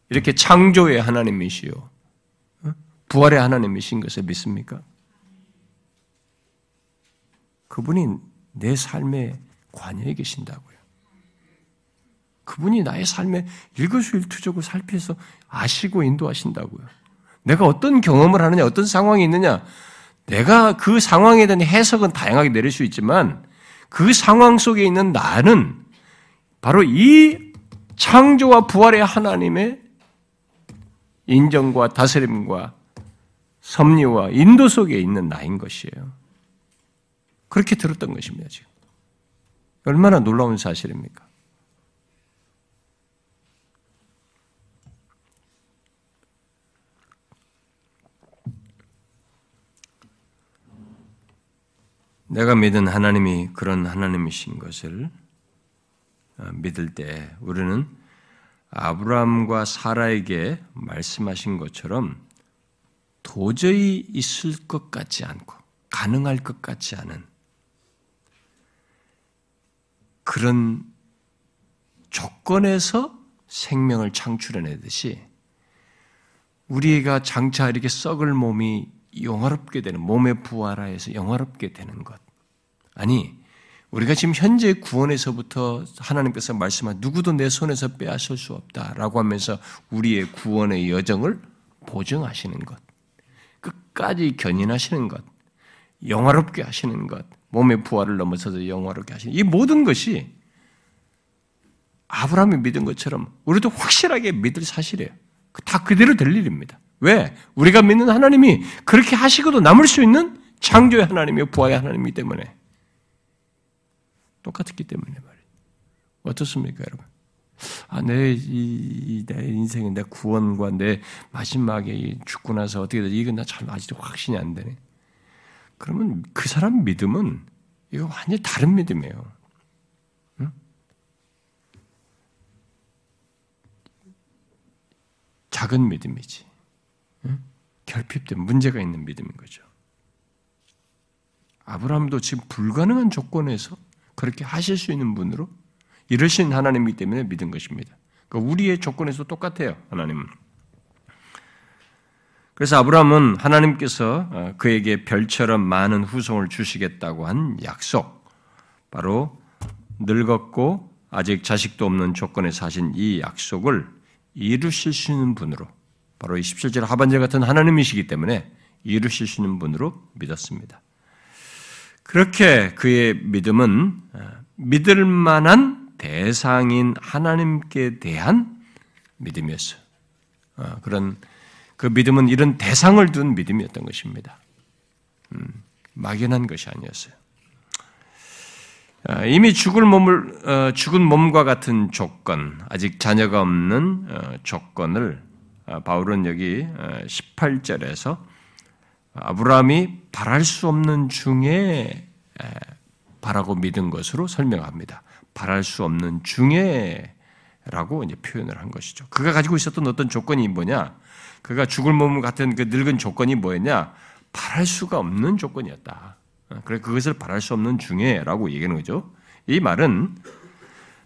이렇게 창조의 하나님이시요. 어? 부활의 하나님이신 것을 믿습니까? 그분이 내 삶의 관여에 계신다고요. 그분이 나의 삶에 일거수일투족을 살피서 아시고 인도하신다고요. 내가 어떤 경험을 하느냐, 어떤 상황이 있느냐, 내가 그 상황에 대한 해석은 다양하게 내릴 수 있지만 그 상황 속에 있는 나는 바로 이 창조와 부활의 하나님의 인정과 다스림과 섭리와 인도 속에 있는 나인 것이에요. 그렇게 들었던 것입니다, 지금. 얼마나 놀라운 사실입니까? 내가 믿은 하나님이 그런 하나님이신 것을 어, 믿을 때 우리는 아브라함과 사라에게 말씀하신 것처럼 도저히 있을 것 같지 않고 가능할 것 같지 않은 그런 조건에서 생명을 창출해내듯이 우리가 장차 이렇게 썩을 몸이 영화롭게 되는 몸의 부활하에서 영화롭게 되는 것. 아니, 우리가 지금 현재 구원에서부터 하나님께서 말씀한 누구도 내 손에서 빼앗을 수 없다라고 하면서 우리의 구원의 여정을 보증하시는 것, 끝까지 견인하시는 것, 영화롭게 하시는 것, 몸의 부활을 넘어서서 영화롭게 하시는 이 모든 것이 아브라함이 믿은 것처럼 우리도 확실하게 믿을 사실이에요. 다 그대로 될 일입니다. 왜? 우리가 믿는 하나님이 그렇게 하시고도 남을 수 있는 창조의 하나님이요 부활의 하나님이기 때문에 똑같았기 때문에 말이에요. 어떻습니까, 여러분? 아, 내, 이, 내 인생은 내 구원과 내 마지막에 죽고 나서 어떻게 되지? 이건 나 잘 아직도 확신이 안 되네. 그러면 그 사람 믿음은 이거 완전히 다른 믿음이에요. 응? 작은 믿음이지. 응? 결핍된 문제가 있는 믿음인 거죠. 아브라함도 지금 불가능한 조건에서 그렇게 하실 수 있는 분으로 이러신 하나님이기 때문에 믿은 것입니다. 그러니까 우리의 조건에서 똑같아요. 하나님은. 그래서 아브라함은 하나님께서 어, 그에게 별처럼 많은 후손을 주시겠다고 한 약속, 바로 늙었고 아직 자식도 없는 조건에서 하신 이 약속을 이루실 수 있는 분으로, 바로 27절 하반절 같은 하나님이시기 때문에 이루실 수 있는 분으로 믿었습니다. 그렇게 그의 믿음은 어, 믿을 만한 대상인 하나님께 대한 믿음이었어요. 어, 그런 그 믿음은 이런 대상을 둔 믿음이었던 것입니다. 음, 막연한 것이 아니었어요. 어, 이미 죽을 몸을 죽은 몸과 같은 조건, 아직 자녀가 없는 조건을 바울은 여기 18절에서 아브라함이 바랄 수 없는 중에 바라고 믿은 것으로 설명합니다. 바랄 수 없는 중에라고 이제 표현을 한 것이죠. 그가 가지고 있었던 어떤 조건이 뭐냐? 그가 죽을 몸 같은 그 늙은 조건이 뭐였냐? 바랄 수가 없는 조건이었다. 그래 그것을 바랄 수 없는 중에라고 얘기하는 거죠. 이 말은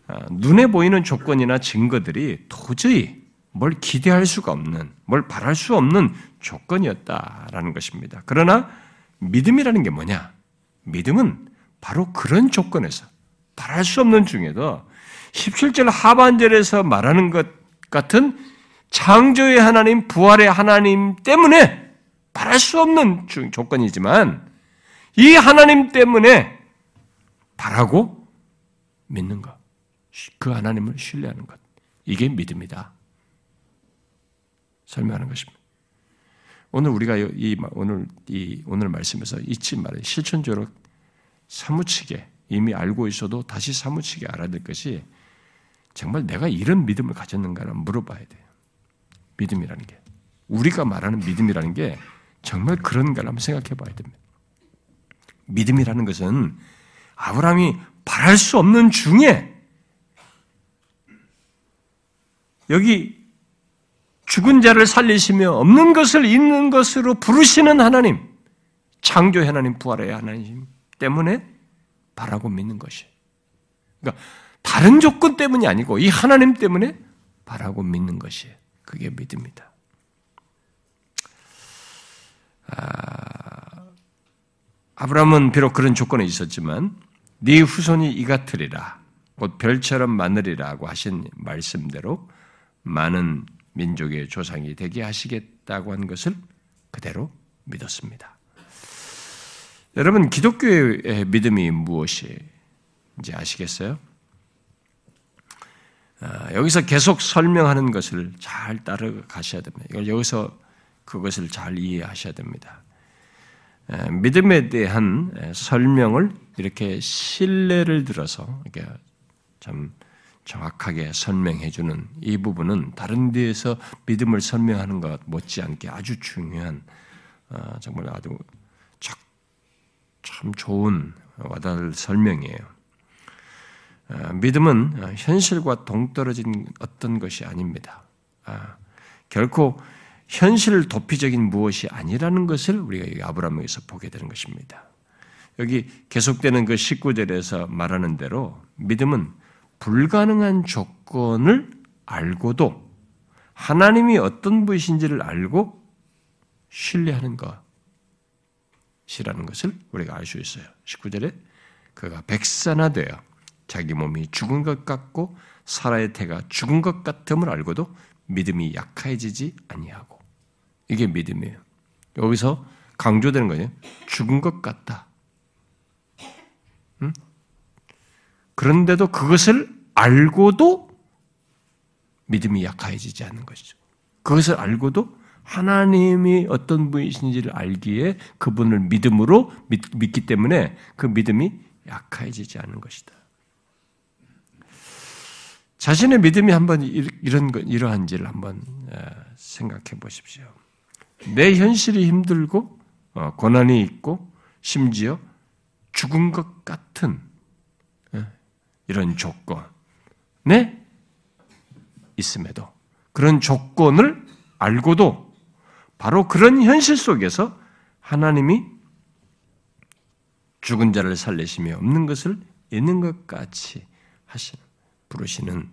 아, 눈에 보이는 조건이나 증거들이 도저히 뭘 기대할 수가 없는, 뭘 바랄 수 없는 조건이었다라는 것입니다. 그러나 믿음이라는 게 뭐냐? 믿음은 바로 그런 조건에서 바랄 수 없는 중에도 17절 하반절에서 말하는 것 같은 창조의 하나님, 부활의 하나님 때문에 바랄 수 없는 조건이지만 이 하나님 때문에 바라고 믿는 것. 그 하나님을 신뢰하는 것. 이게 믿음이다. 설명하는 것입니다. 오늘 우리가 이 오늘 이 오늘 말씀에서 잊지 말아요. 실천적으로 사무치게 이미 알고 있어도 다시 사무치게 알아야 될 것이 정말 내가 이런 믿음을 가졌는가를 물어봐야 돼요. 믿음이라는 게 우리가 말하는 믿음이라는 게 정말 그런가를 한번 생각해 봐야 됩니다. 믿음이라는 것은 아브라함이 바랄 수 없는 중에 여기 죽은 자를 살리시며 없는 것을 있는 것으로 부르시는 하나님, 창조 하나님, 부활의 하나님 때문에 바라고 믿는 것이. 그러니까 다른 조건 때문이 아니고 이 하나님 때문에 바라고 믿는 것이 그게 믿음이다. 아, 아브라함은 비록 그런 조건에 있었지만 네 후손이 이 같으리라 곧 별처럼 많으리라고 하신 말씀대로 많은 민족의 조상이 되게 하시겠다고 한 것을 그대로 믿었습니다. 여러분 기독교의 믿음이 무엇인지 아시겠어요? 아, 여기서 계속 설명하는 것을 잘 따라가셔야 됩니다. 이걸 여기서 그것을 잘 이해하셔야 됩니다. 믿음에 대한 설명을 이렇게 신뢰를 들어서 이렇게 참 정확하게 설명해주는 이 부분은 다른 데에서 믿음을 설명하는 것 못지않게 아주 중요한 어, 정말 아주 참 좋은 와닿을 설명이에요. 어, 믿음은 현실과 동떨어진 어떤 것이 아닙니다. 아, 결코 현실 도피적인 무엇이 아니라는 것을 우리가 여기 아브라함에서 보게 되는 것입니다. 여기 계속되는 그 19절에서 말하는 대로 믿음은 불가능한 조건을 알고도 하나님이 어떤 분이신지를 알고 신뢰하는 것이라는 것을 우리가 알 수 있어요. 19절에 그가 백산화되어 자기 몸이 죽은 것 같고 사라의 태가 죽은 것 같음을 알고도 믿음이 약해지지 아니하고 이게 믿음이에요. 여기서 강조되는 거예요. 죽은 것 같다. 응? 그런데도 그것을 알고도 믿음이 약해지지 않는 것이죠. 그것을 알고도 하나님이 어떤 분이신지를 알기에 그분을 믿음으로 믿, 기 때문에 그 믿음이 약해지지 않는 것이다. 자신의 믿음이 한번 이런 이러한지를 한번 생각해 보십시오. 내 현실이 힘들고 어, 고난이 있고 심지어 죽은 것 같은 이런 조건에 있음에도 그런 조건을 알고도 바로 그런 현실 속에서 하나님이 죽은 자를 살리시며 없는 것을 있는 것 같이 하시는 부르시는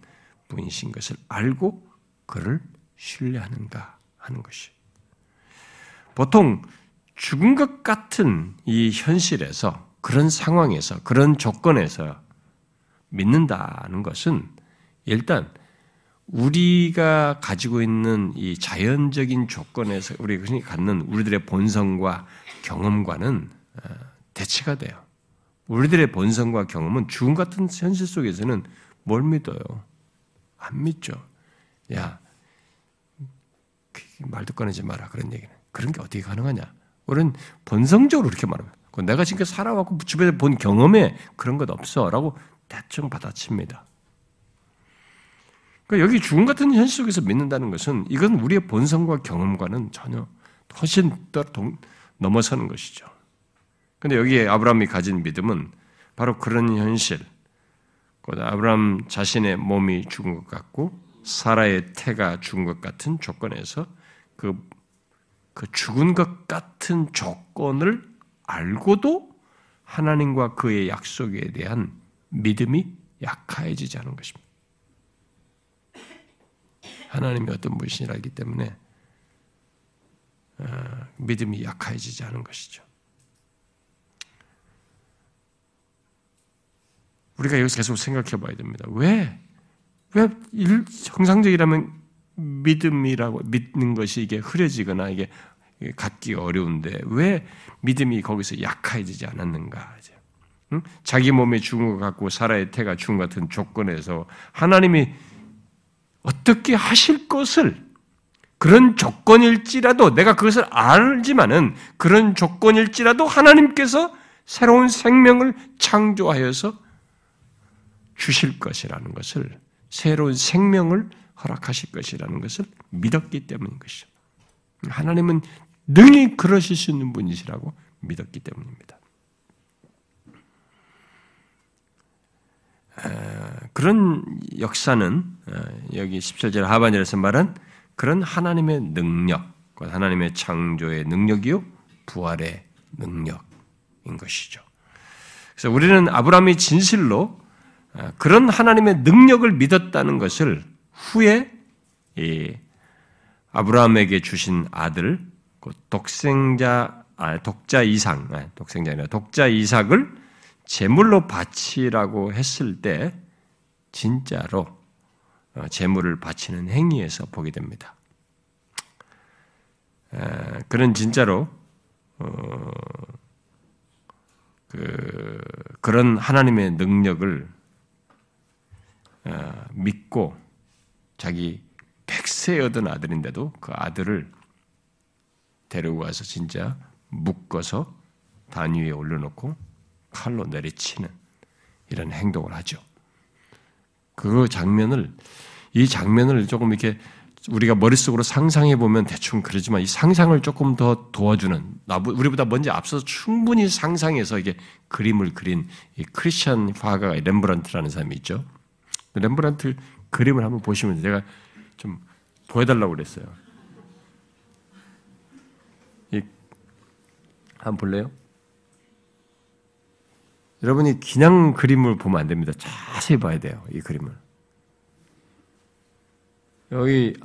분이신 것을 알고 그를 신뢰하는가 하는 것이. 보통 죽은 것 같은 이 현실에서 그런 상황에서 그런 조건에서 믿는다는 것은 일단 우리가 가지고 있는 이 자연적인 조건에서 우리 가 갖는 우리들의 본성과 경험과는 어, 대치가 돼요. 우리들의 본성과 경험은 죽음 같은 현실 속에서는 뭘 믿어요? 안 믿죠. 야, 그 말도 꺼내지 마라. 그런 얘기는. 그런 게 어떻게 가능하냐? 우리는 본성적으로 그렇게 말합니다. 내가 지금 살아왔고 주변에 본 경험에 그런 것 없어. 라고 대충 받아칩니다. 그러니까 여기 죽음 같은 현실 속에서 믿는다는 것은 이건 우리의 본성과 경험과는 전혀 훨씬 더 넘어서는 것이죠. 근데 여기에 아브라함이 가진 믿음은 바로 그런 현실, 아브라함 자신의 몸이 죽은 것 같고 사라의 태가 죽은 것 같은 조건에서 그, 그 죽은 것 같은 조건을 알고도 하나님과 그의 약속에 대한 믿음이 약해지지 않은 것입니다. 하나님이 어떤 분이시라 알기 때문에 어, 믿음이 약해지지 않은 것이죠. 우리가 여기서 계속 생각해 봐야 됩니다. 왜? 왜 정상적이라면 믿음이라고 믿는 것이 이게 흐려지거나 이게 갖기 어려운데 왜 믿음이 거기서 약해지지 않았는가? 응? 자기 몸에 죽은 것 같고 사라의 태가 죽은 같은 조건에서 하나님이 어떻게 하실 것을 그런 조건일지라도 내가 그것을 알지만은 그런 조건일지라도 하나님께서 새로운 생명을 창조하여서 주실 것이라는 것을 새로운 생명을 허락하실 것이라는 것을 믿었기 때문인 것이죠. 하나님은 능히 그러실 수 있는 분이시라고 믿었기 때문입니다. 그런 역사는 여기 17절 하반절에서 말한 그런 하나님의 능력, 하나님의 창조의 능력이요 부활의 능력인 것이죠. 그래서 우리는 아브라함이 진실로 그런 하나님의 능력을 믿었다는 것을 후에 아브라함에게 주신 아들 독생자 아, 독자 이상 아, 독생자 아니라 독자 이삭을 제물로 바치라고 했을 때 진짜로 어, 제물을 바치는 행위에서 보게 됩니다. 그런 진짜로 어, 그, 그런 하나님의 능력을 어, 믿고 자기 백세 얻은 아들인데도 그 아들을 데리고 와서 진짜 묶어서 단 위에 올려놓고 칼로 내리치는 이런 행동을 하죠. 그 장면을 이 장면을 조금 이렇게 우리가 머릿속으로 상상해 보면 대충 그러지만 이 상상을 조금 더 도와주는 우리보다 먼저 앞서서 충분히 상상해서 이게 그림을 그린 이 크리스천 화가 렘브란트라는 사람이 있죠. 렘브란트 그림을 한번 보시면 제가 좀 보여달라고 그랬어요. 이, 한번 볼래요? 여러분이 그냥 그림을 보면 안 됩니다. 자세히 봐야 돼요. 이 그림을. 여기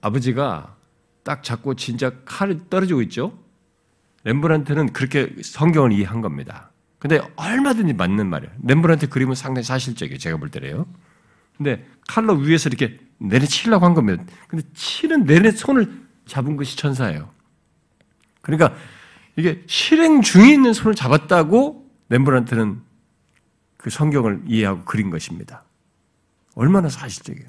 아버지가 딱 잡고 진짜 칼이 떨어지고 있죠? 렘브란트는 그렇게 성경을 이해한 겁니다. 근데 얼마든지 맞는 말이에요. 렘브란트 그림은 상당히 사실적이에요. 제가 볼 때래요. 근데 칼로 위에서 이렇게 내려치려고 한 겁니다. 근데 치는 내내 손을 잡은 것이 천사예요. 그러니까 이게 실행 중에 있는 손을 잡았다고 렘브란트는 그 성경을 이해하고 그린 것입니다. 얼마나 사실적이에요.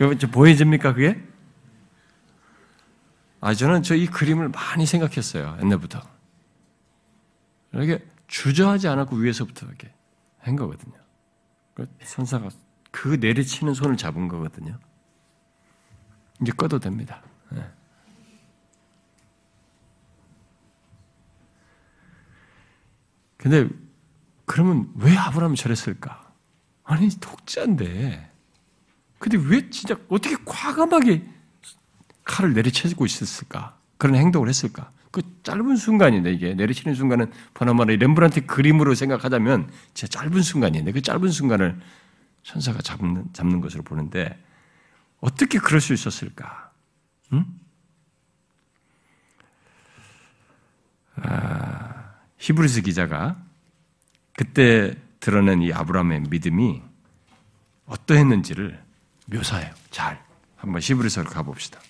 여러분, 저 보여집니까, 그게? 아, 저는 저 이 그림을 많이 생각했어요. 옛날부터. 이렇게 주저하지 않았고 위에서부터 이렇게 한 거거든요. 그 선사가 그 내리치는 손을 잡은 거거든요. 이제 꺼도 됩니다. 네. 근데 그러면 왜 아브라함이 저랬을까? 아니 독자인데. 근데 왜 진짜 어떻게 과감하게 칼을 내리치고 있었을까? 그런 행동을 했을까? 그 짧은 순간인데 이게 내리치는 순간은 보나마나 렘브란트 그림으로 생각하자면 진짜 짧은 순간인데 그 짧은 순간을 천사가 잡는 잡는 것으로 보는데 어떻게 그럴 수 있었을까? 응? 아, 히브리스 기자가 그때 드러낸 이 아브라함의 믿음이 어떠했는지를 묘사해요. 잘 한번 히브리서로 가봅시다.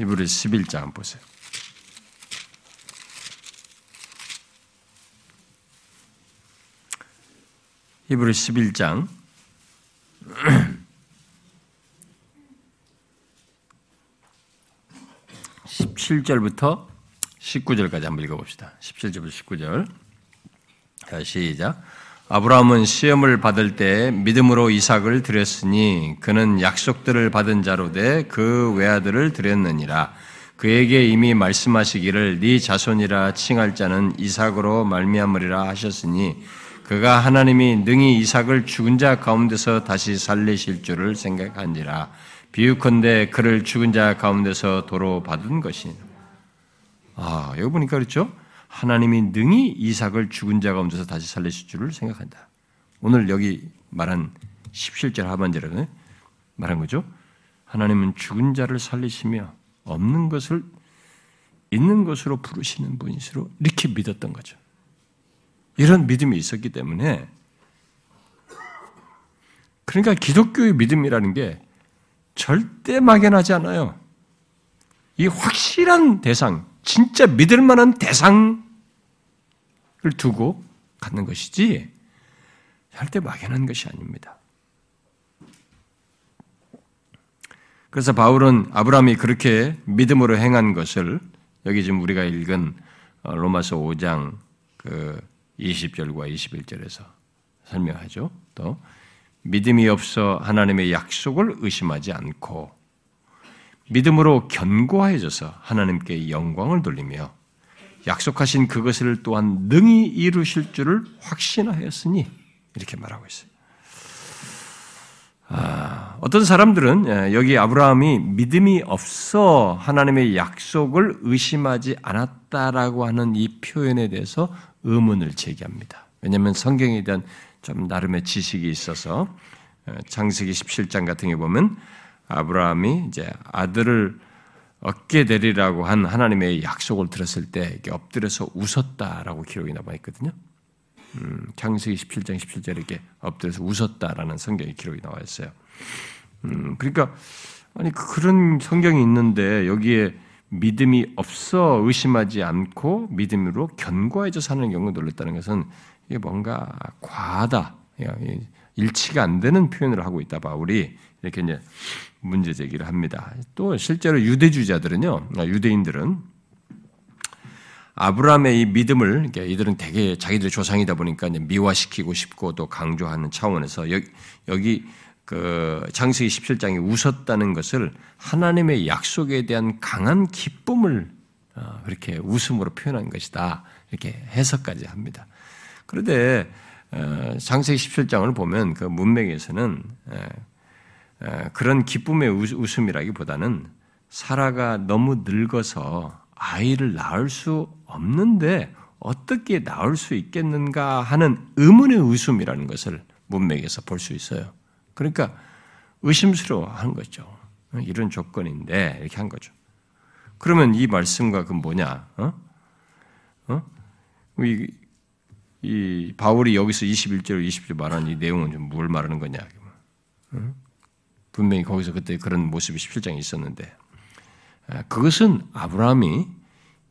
히브리 11장 보세요. 히브리 11장 17절부터 19절까지 한번 읽어봅시다. 17절부터 19절. 자, 시작. 아브라함은 시험을 받을 때 믿음으로 이삭을 드렸으니 그는 약속들을 받은 자로 돼그 외아들을 드렸느니라. 그에게 이미 말씀하시기를 네 자손이라 칭할 자는 이삭으로 말미암으리라 하셨으니 그가 하나님이 능히 이삭을 죽은 자 가운데서 다시 살리실 줄을 생각한지라. 비유컨대 그를 죽은 자 가운데서 도로 받은 것이니 아 여기 보니까 그렇죠 하나님이 능히 이삭을 죽은 자 가운데서 다시 살리실 줄을 생각한다 오늘 여기 말한 17절 하반절에 말한 거죠 하나님은 죽은 자를 살리시며 없는 것을 있는 것으로 부르시는 분이시로 이렇게 믿었던 거죠. 이런 믿음이 있었기 때문에 그러니까 기독교의 믿음이라는 게 절대 막연하지 않아요. 이 확실한 대상, 진짜 믿을 만한 대상을 두고 갖는 것이지 절대 막연한 것이 아닙니다. 그래서 바울은 아브라함이 그렇게 믿음으로 행한 것을 여기 지금 우리가 읽은 어, 로마서 5장 그 20절과 21절에서 설명하죠. 또 믿음이 없어 하나님의 약속을 의심하지 않고 믿음으로 견고해져서 하나님께 영광을 돌리며 약속하신 그것을 또한 능히 이루실 줄을 확신하였으니 이렇게 말하고 있어요. 아, 어떤 사람들은 예, 여기 아브라함이 믿음이 없어 하나님의 약속을 의심하지 않았다라고 하는 이 표현에 대해서 의문을 제기합니다. 왜냐하면 성경에 대한 좀 나름의 지식이 있어서 예, 창세기 17장 같은 게 보면 아브라함이 이제 아들을 얻게 되리라고 한 하나님의 약속을 들었을 때 엎드려서 웃었다라고 기록이 남아 있거든요. 음, 창세기 17장 17절에 이렇게 엎드려서 웃었다라는 성경의 기록이 나와 있어요. 음, 그러니까 아니 그런 성경이 있는데 여기에 믿음이 없어 의심하지 않고 믿음으로 견고해져 사는 경우 놀랬다는 것은 이게 뭔가 과하다, 일치가 안 되는 표현을 하고 있다 바울이 이렇게 이제 문제 제기를 합니다. 또 실제로 유대주자들은요, 유대인들은 아브라함의 이 믿음을 이들은 되게 자기들의 조상이다 보니까 미화시키고 싶고 또 강조하는 차원에서 여기, 여기 그 창세기 17장에 웃었다는 것을 하나님의 약속에 대한 강한 기쁨을 어, 그렇게 웃음으로 표현한 것이다 이렇게 해석까지 합니다. 그런데 어, 창세기 17장을 보면 그 문맥에서는 그런 기쁨의 웃음이라기보다는 사라가 너무 늙어서 아이를 낳을 수 없는데 어떻게 낳을 수 있겠는가 하는 의문의 웃음이라는 것을 문맥에서 볼 수 있어요. 그러니까 의심스러워 하는 거죠. 이런 조건인데 이렇게 한 거죠. 그러면 이 말씀과 그 뭐냐? 어? 어? 이, 이 바울이 여기서 21절, 20절 말하는 이 내용은 좀 뭘 말하는 거냐? 어? 분명히 거기서 그때 그런 모습이 17장에 있었는데 아, 그것은 아브라함이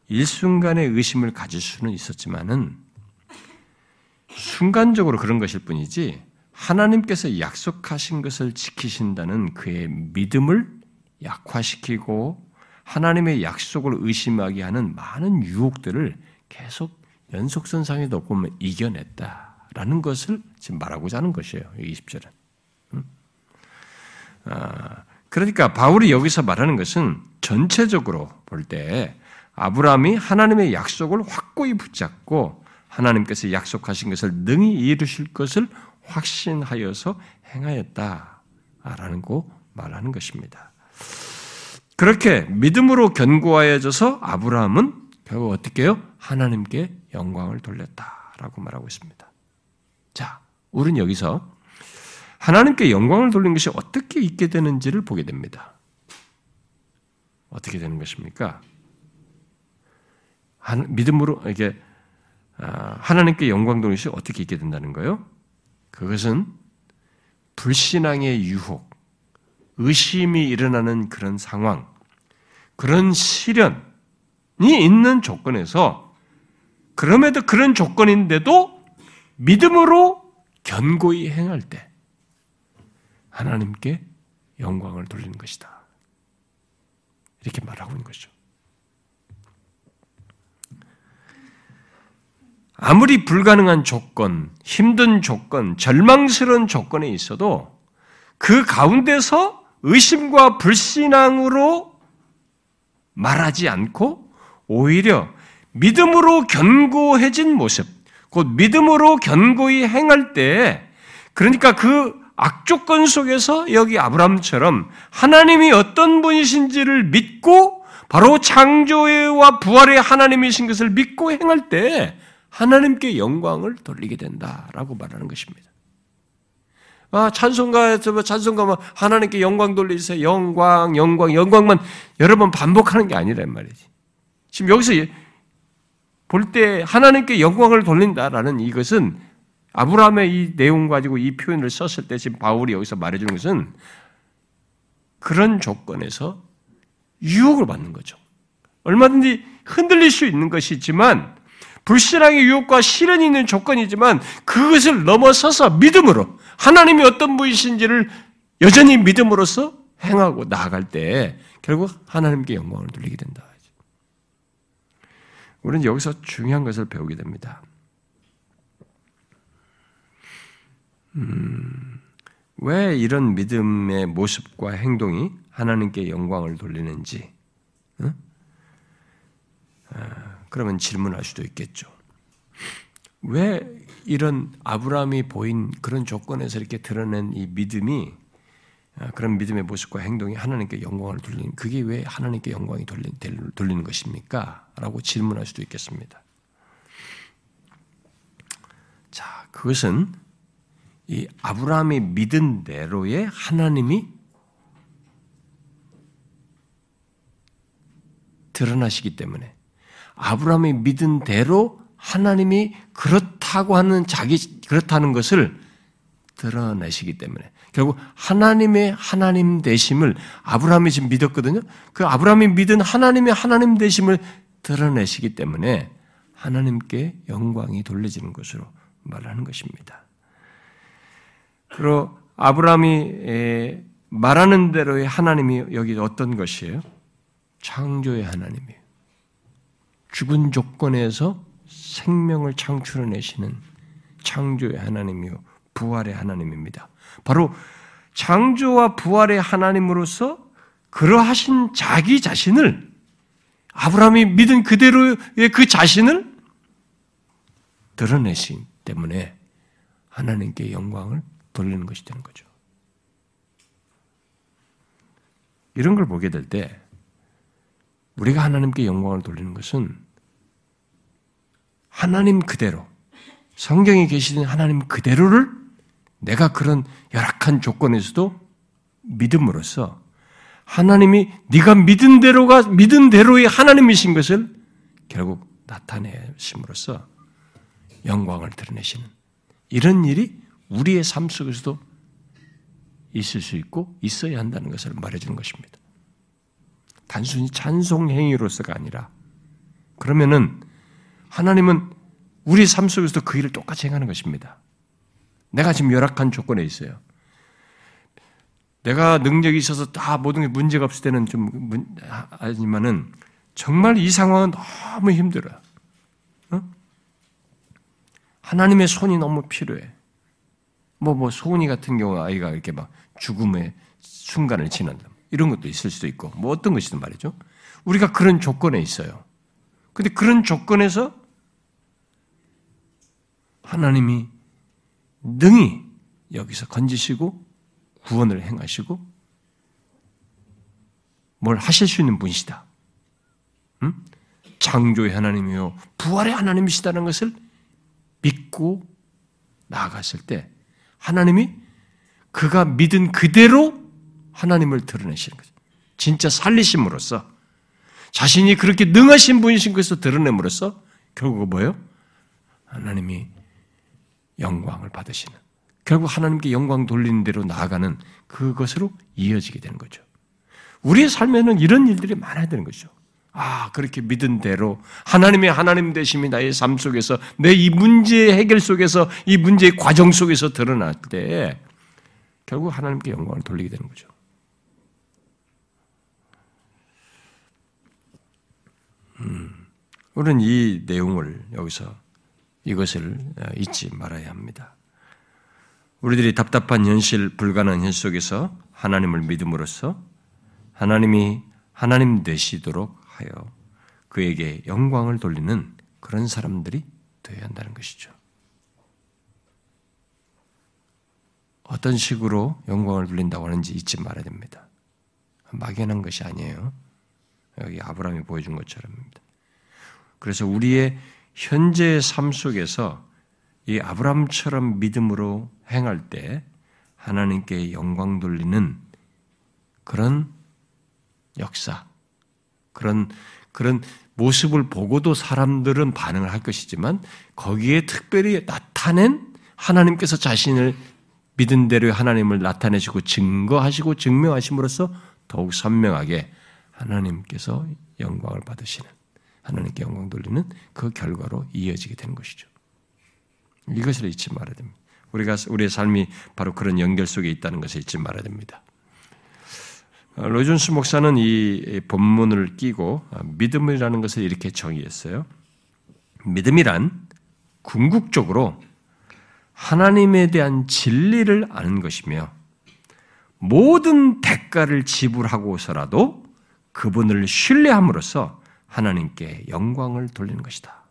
일순간의 의심을 가질 수는 있었지만은 순간적으로 그런 것일 뿐이지 하나님께서 약속하신 것을 지키신다는 그의 믿음을 약화시키고 하나님의 약속을 의심하게 하는 많은 유혹들을 계속 연속선상에 놓고 이겨냈다라는 것을 지금 말하고자 하는 것이에요. 20절은. 음? 아, 그러니까 바울이 여기서 말하는 것은 전체적으로 볼 때 아브라함이 하나님의 약속을 확고히 붙잡고 하나님께서 약속하신 것을 능히 이루실 것을 확신하여서 행하였다라는 거 말하는 것입니다. 그렇게 믿음으로 견고하여져서 아브라함은 결국 어떻게 해요? 하나님께 영광을 돌렸다라고 말하고 있습니다. 자, 우리는 여기서 하나님께 영광을 돌린 것이 어떻게 있게 되는지를 보게 됩니다. 어떻게 되는 것입니까? 믿음으로 이게 아, 하나님께 영광 돌린 것이 어떻게 있게 된다는 거예요? 그것은 불신앙의 유혹, 의심이 일어나는 그런 상황, 그런 시련이 있는 조건에서 그럼에도 그런 조건인데도 믿음으로 견고히 행할 때 하나님께 영광을 돌리는 것이다. 이렇게 말하고 있는 것이죠. 아무리 불가능한 조건, 힘든 조건, 절망스러운 조건에 있어도 그 가운데서 의심과 불신앙으로 말하지 않고 오히려 믿음으로 견고해진 모습, 곧 믿음으로 견고히 행할 때 그러니까 그 악조건 속에서 여기 아브라함처럼 하나님이 어떤 분이신지를 믿고 바로 창조와 부활의 하나님이신 것을 믿고 행할 때 하나님께 영광을 돌리게 된다라고 말하는 것입니다. 아, 찬송가에서 뭐 찬송가만 하나님께 영광 돌리세요. 영광, 영광, 영광만 여러 번 반복하는 게 아니란 말이지. 지금 여기서 볼 때 하나님께 영광을 돌린다라는 이것은 아브라함의 이 내용 가지고 이 표현을 썼을 때 지금 바울이 여기서 말해주는 것은 그런 조건에서 유혹을 받는 거죠. 얼마든지 흔들릴 수 있는 것이지만 불신앙의 유혹과 실현이 있는 조건이지만 그것을 넘어서서 믿음으로 하나님이 어떤 분이신지를 여전히 믿음으로써 행하고 나아갈 때 결국 하나님께 영광을 돌리게 된다. 우리는 여기서 중요한 것을 배우게 됩니다. 음, 왜 이런 믿음의 모습과 행동이 하나님께 영광을 돌리는지, 응? 아, 그러면 질문할 수도 있겠죠. 왜 이런 아브라함이 보인 그런 조건에서 이렇게 드러낸 이 믿음이 아, 그런 믿음의 모습과 행동이 하나님께 영광을 돌리는 그게 왜 하나님께 영광이 돌린, 돌리는 것입니까? 라고 질문할 수도 있겠습니다. 자, 그것은 이 아브라함이 믿은 대로의 하나님이 드러나시기 때문에 아브라함이 믿은 대로 하나님이 그렇다고 하는 자기 그렇다는 것을 드러내시기 때문에 결국 하나님의 하나님 되심을 아브라함이 지금 믿었거든요. 그 아브라함이 믿은 하나님의 하나님 되심을 드러내시기 때문에 하나님께 영광이 돌려지는 것으로 말하는 것입니다. 그리고 아브라함이 말하는 대로의 하나님이 여기 어떤 것이에요? 창조의 하나님이에요. 죽은 조건에서 생명을 창출해내시는 창조의 하나님이요. 부활의 하나님입니다. 바로 창조와 부활의 하나님으로서 그러하신 자기 자신을 아브라함이 믿은 그대로의 그 자신을 드러내신 때문에 하나님께 영광을 돌리는 것이 되는 거죠. 이런 걸 보게 될 때 우리가 하나님께 영광을 돌리는 것은 하나님 그대로 성경에 계시는 하나님 그대로를 내가 그런 열악한 조건에서도 믿음으로써 하나님이 네가 믿은 대로가 믿은 대로의 하나님이신 것을 결국 나타내심으로써 영광을 드러내시는 이런 일이 우리의 삶 속에서도 있을 수 있고 있어야 한다는 것을 말해주는 것입니다. 단순히 찬송 행위로서가 아니라 그러면은 하나님은 우리 삶 속에서도 그 일을 똑같이 행하는 것입니다. 내가 지금 열악한 조건에 있어요. 내가 능력이 있어서 다 모든 게 문제가 없을 때는 좀 문, 하지만은 정말 이 상황은 너무 힘들어요. 어? 하나님의 손이 너무 필요해. 뭐, 뭐, 소은이 같은 경우 아이가 이렇게 막 죽음의 순간을 지난다. 이런 것도 있을 수도 있고, 뭐 어떤 것이든 말이죠. 우리가 그런 조건에 있어요. 근데 그런 조건에서 하나님이 능히 여기서 건지시고 구원을 행하시고 뭘 하실 수 있는 분이시다. 음? 창조의 하나님이요 부활의 하나님이시다는 것을 믿고 나아갔을 때 하나님이 그가 믿은 그대로 하나님을 드러내시는 거죠. 진짜 살리심으로써 자신이 그렇게 능하신 분이신 것을 드러냄으로써 결국 뭐예요? 하나님이 영광을 받으시는 결국 하나님께 영광 돌리는 대로 나아가는 그것으로 이어지게 되는 거죠. 우리의 삶에는 이런 일들이 많아야 되는 거죠. 아, 그렇게 믿은 대로 하나님의 하나님 되심이 나의 삶 속에서 내 이 문제의 해결 속에서 이 문제의 과정 속에서 드러날 때 결국 하나님께 영광을 돌리게 되는 거죠. 음, 우리는 이 내용을 여기서 이것을 어, 잊지 말아야 합니다. 우리들이 답답한 현실, 불가능한 현실 속에서 하나님을 믿음으로써 하나님이 하나님 되시도록 하여 그에게 영광을 돌리는 그런 사람들이 되어야 한다는 것이죠. 어떤 식으로 영광을 돌린다고 하는지 잊지 말아야 됩니다. 막연한 것이 아니에요. 여기 아브라함이 보여준 것처럼입니다. 그래서 우리의 현재의 삶 속에서 이 아브라함처럼 믿음으로 행할 때 하나님께 영광 돌리는 그런 역사, 그런 그런 모습을 보고도 사람들은 반응을 할 것이지만 거기에 특별히 나타낸 하나님께서 자신을 믿은 대로 하나님을 나타내시고 증거하시고 증명하심으로써 더욱 선명하게 하나님께서 영광을 받으시는 하나님께 영광 돌리는 그 결과로 이어지게 되는 것이죠. 이것을 잊지 말아야 됩니다. 우리가 우리의 삶이 바로 그런 연결 속에 있다는 것을 잊지 말아야 됩니다. 어, 로이존스 목사는 이 본문을 끼고 어, 믿음이라는 것을 이렇게 정의했어요. 믿음이란 궁극적으로 하나님에 대한 진리를 아는 것이며 모든 대가를 지불하고서라도 그분을 신뢰함으로써 하나님께 영광을 돌리는 것이다.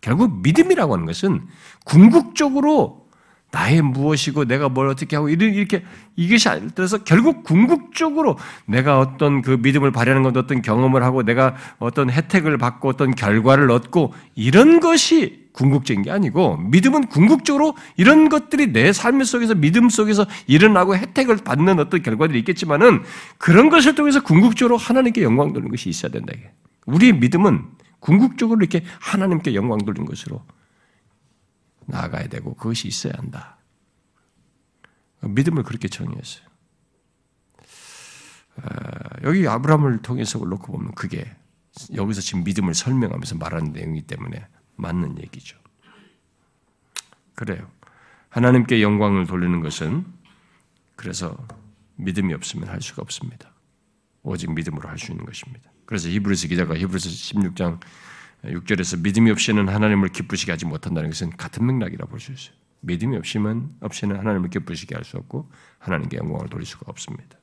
결국 믿음이라고 하는 것은 궁극적으로 나의 무엇이고 내가 뭘 어떻게 하고 이렇게 이것이 들어서 결국 궁극적으로 내가 어떤 그 믿음을 발휘하는 것 어떤 경험을 하고 내가 어떤 혜택을 받고 어떤 결과를 얻고 이런 것이 궁극적인 게 아니고 믿음은 궁극적으로 이런 것들이 내 삶 속에서 믿음 속에서 일어나고 혜택을 받는 어떤 결과들이 있겠지만은 그런 것을 통해서 궁극적으로 하나님께 영광 돌리는 것이 있어야 된다. 우리의 믿음은 궁극적으로 이렇게 하나님께 영광 돌리는 것으로 나아가야 되고 그것이 있어야 한다. 믿음을 그렇게 정의했어요. 여기 아브라함을 통해서 놓고 보면 그게 여기서 지금 믿음을 설명하면서 말하는 내용이기 때문에 맞는 얘기죠. 그래요. 하나님께 영광을 돌리는 것은 그래서 믿음이 없으면 할 수가 없습니다. 오직 믿음으로 할 수 있는 것입니다. 그래서 히브리서 기자가 히브리서 16장 6절에서 믿음이 없이는 하나님을 기쁘시게 하지 못한다는 것은 같은 맥락이라 볼 수 있어요. 믿음이 없이면 없이는 하나님을 기쁘시게 할 수 없고 하나님께 영광을 돌릴 수가 없습니다.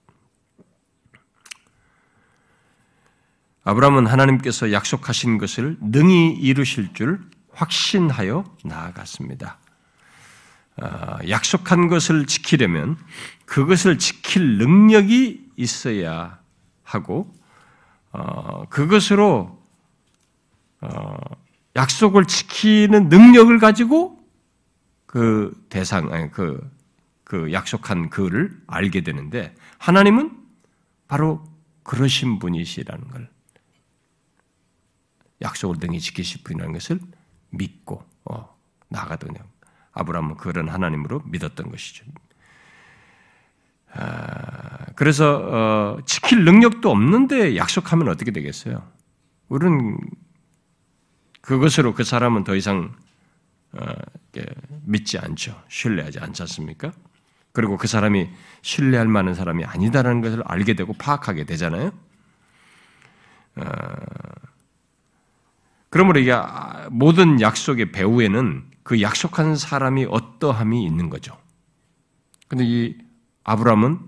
아브라함은 하나님께서 약속하신 것을 능히 이루실 줄 확신하여 나아갔습니다. 아, 약속한 것을 지키려면 그것을 지킬 능력이 있어야 하고 어, 그것으로 어, 약속을 지키는 능력을 가지고 그 대상, 아니, 그, 그 약속한 그를 알게 되는데, 하나님은 바로 그러신 분이시라는 걸, 약속을 등히 지키실 분이라는 것을 믿고, 어, 나가더군요. 아브라함은 그런 하나님으로 믿었던 것이죠. 아, 그래서, 어, 지킬 능력도 없는데 약속하면 어떻게 되겠어요? 우리는 그것으로 그 사람은 더 이상 어, 믿지 않죠. 신뢰하지 않지 않습니까? 그리고 그 사람이 신뢰할 만한 사람이 아니다라는 것을 알게 되고 파악하게 되잖아요. 어, 그러므로 이게 모든 약속의 배후에는 그 약속한 사람이 어떠함이 있는 거죠. 근데 이 아브라함은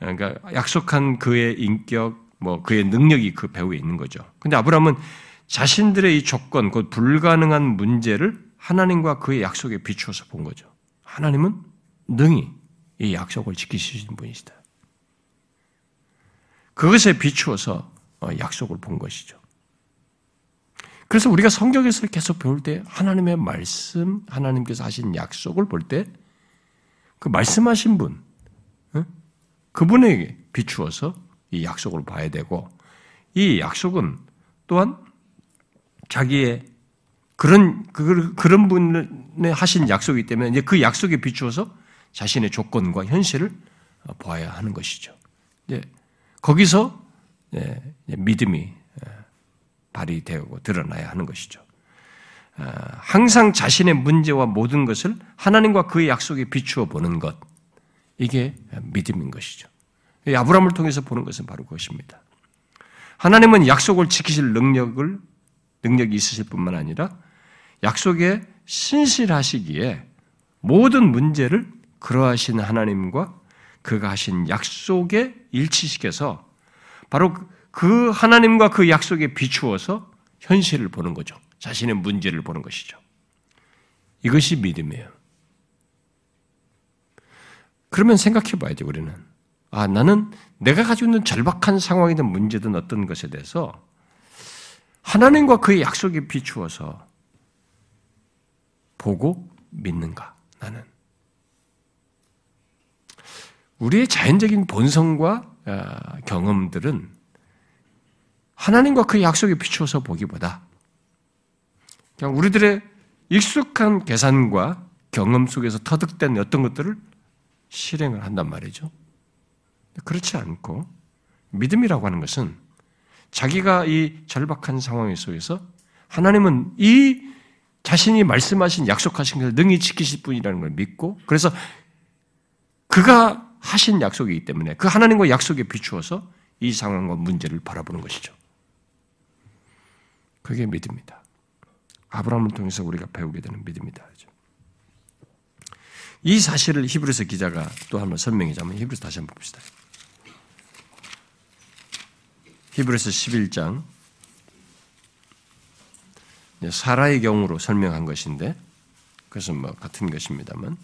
그러니까 약속한 그의 인격, 뭐 그의 능력이 그 배후에 있는 거죠. 근데 아브라함은 자신들의 이 조건, 곧 불가능한 문제를 하나님과 그의 약속에 비추어서 본 거죠. 하나님은 능히 이 약속을 지키시는 분이시다. 그것에 비추어서 어, 약속을 본 것이죠. 그래서 우리가 성경에서 계속 배울 때 하나님의 말씀, 하나님께서 하신 약속을 볼 때 그 말씀하신 분, 그분에게 비추어서 이 약속을 봐야 되고 이 약속은 또한 자기의 그런 그, 그런 분의 하신 약속이기 때문에 이제 그 약속에 비추어서 자신의 조건과 현실을 보아야 하는 것이죠. 이제 거기서 믿음이 발휘되고 드러나야 하는 것이죠. 항상 자신의 문제와 모든 것을 하나님과 그의 약속에 비추어 보는 것 이게 믿음인 것이죠. 아브라함을 통해서 보는 것은 바로 그것입니다. 하나님은 약속을 지키실 능력을 능력이 있으실 뿐만 아니라 약속에 신실하시기에 모든 문제를 그러하신 하나님과 그가 하신 약속에 일치시켜서 바로 그 하나님과 그 약속에 비추어서 현실을 보는 거죠. 자신의 문제를 보는 것이죠. 이것이 믿음이에요. 그러면 생각해 봐야죠, 우리는. 아, 나는 내가 가지고 있는 절박한 상황이든 문제든 어떤 것에 대해서 하나님과 그의 약속에 비추어서 보고 믿는가, 나는. 우리의 자연적인 본성과 아, 경험들은 하나님과 그 약속에 비추어서 보기보다 그냥 우리들의 익숙한 계산과 경험 속에서 터득된 어떤 것들을 실행을 한단 말이죠. 그렇지 않고 믿음이라고 하는 것은 자기가 이 절박한 상황 속에서 하나님은 이 자신이 말씀하신 약속하신 것을 능히 지키실 분이라는 걸 믿고 그래서 그가 하신 약속이기 때문에 그 하나님과 약속에 비추어서 이 상황과 문제를 바라보는 것이죠. 그게 믿음이다. 아브라함을 통해서 우리가 배우게 되는 믿음이다. 이 사실을 히브리서 기자가 또 한번 설명해 자면 히브리서 다시 한번 봅시다. 히브리서 11장 사라의 경우로 설명한 것인데 그것은 뭐 같은 것입니다만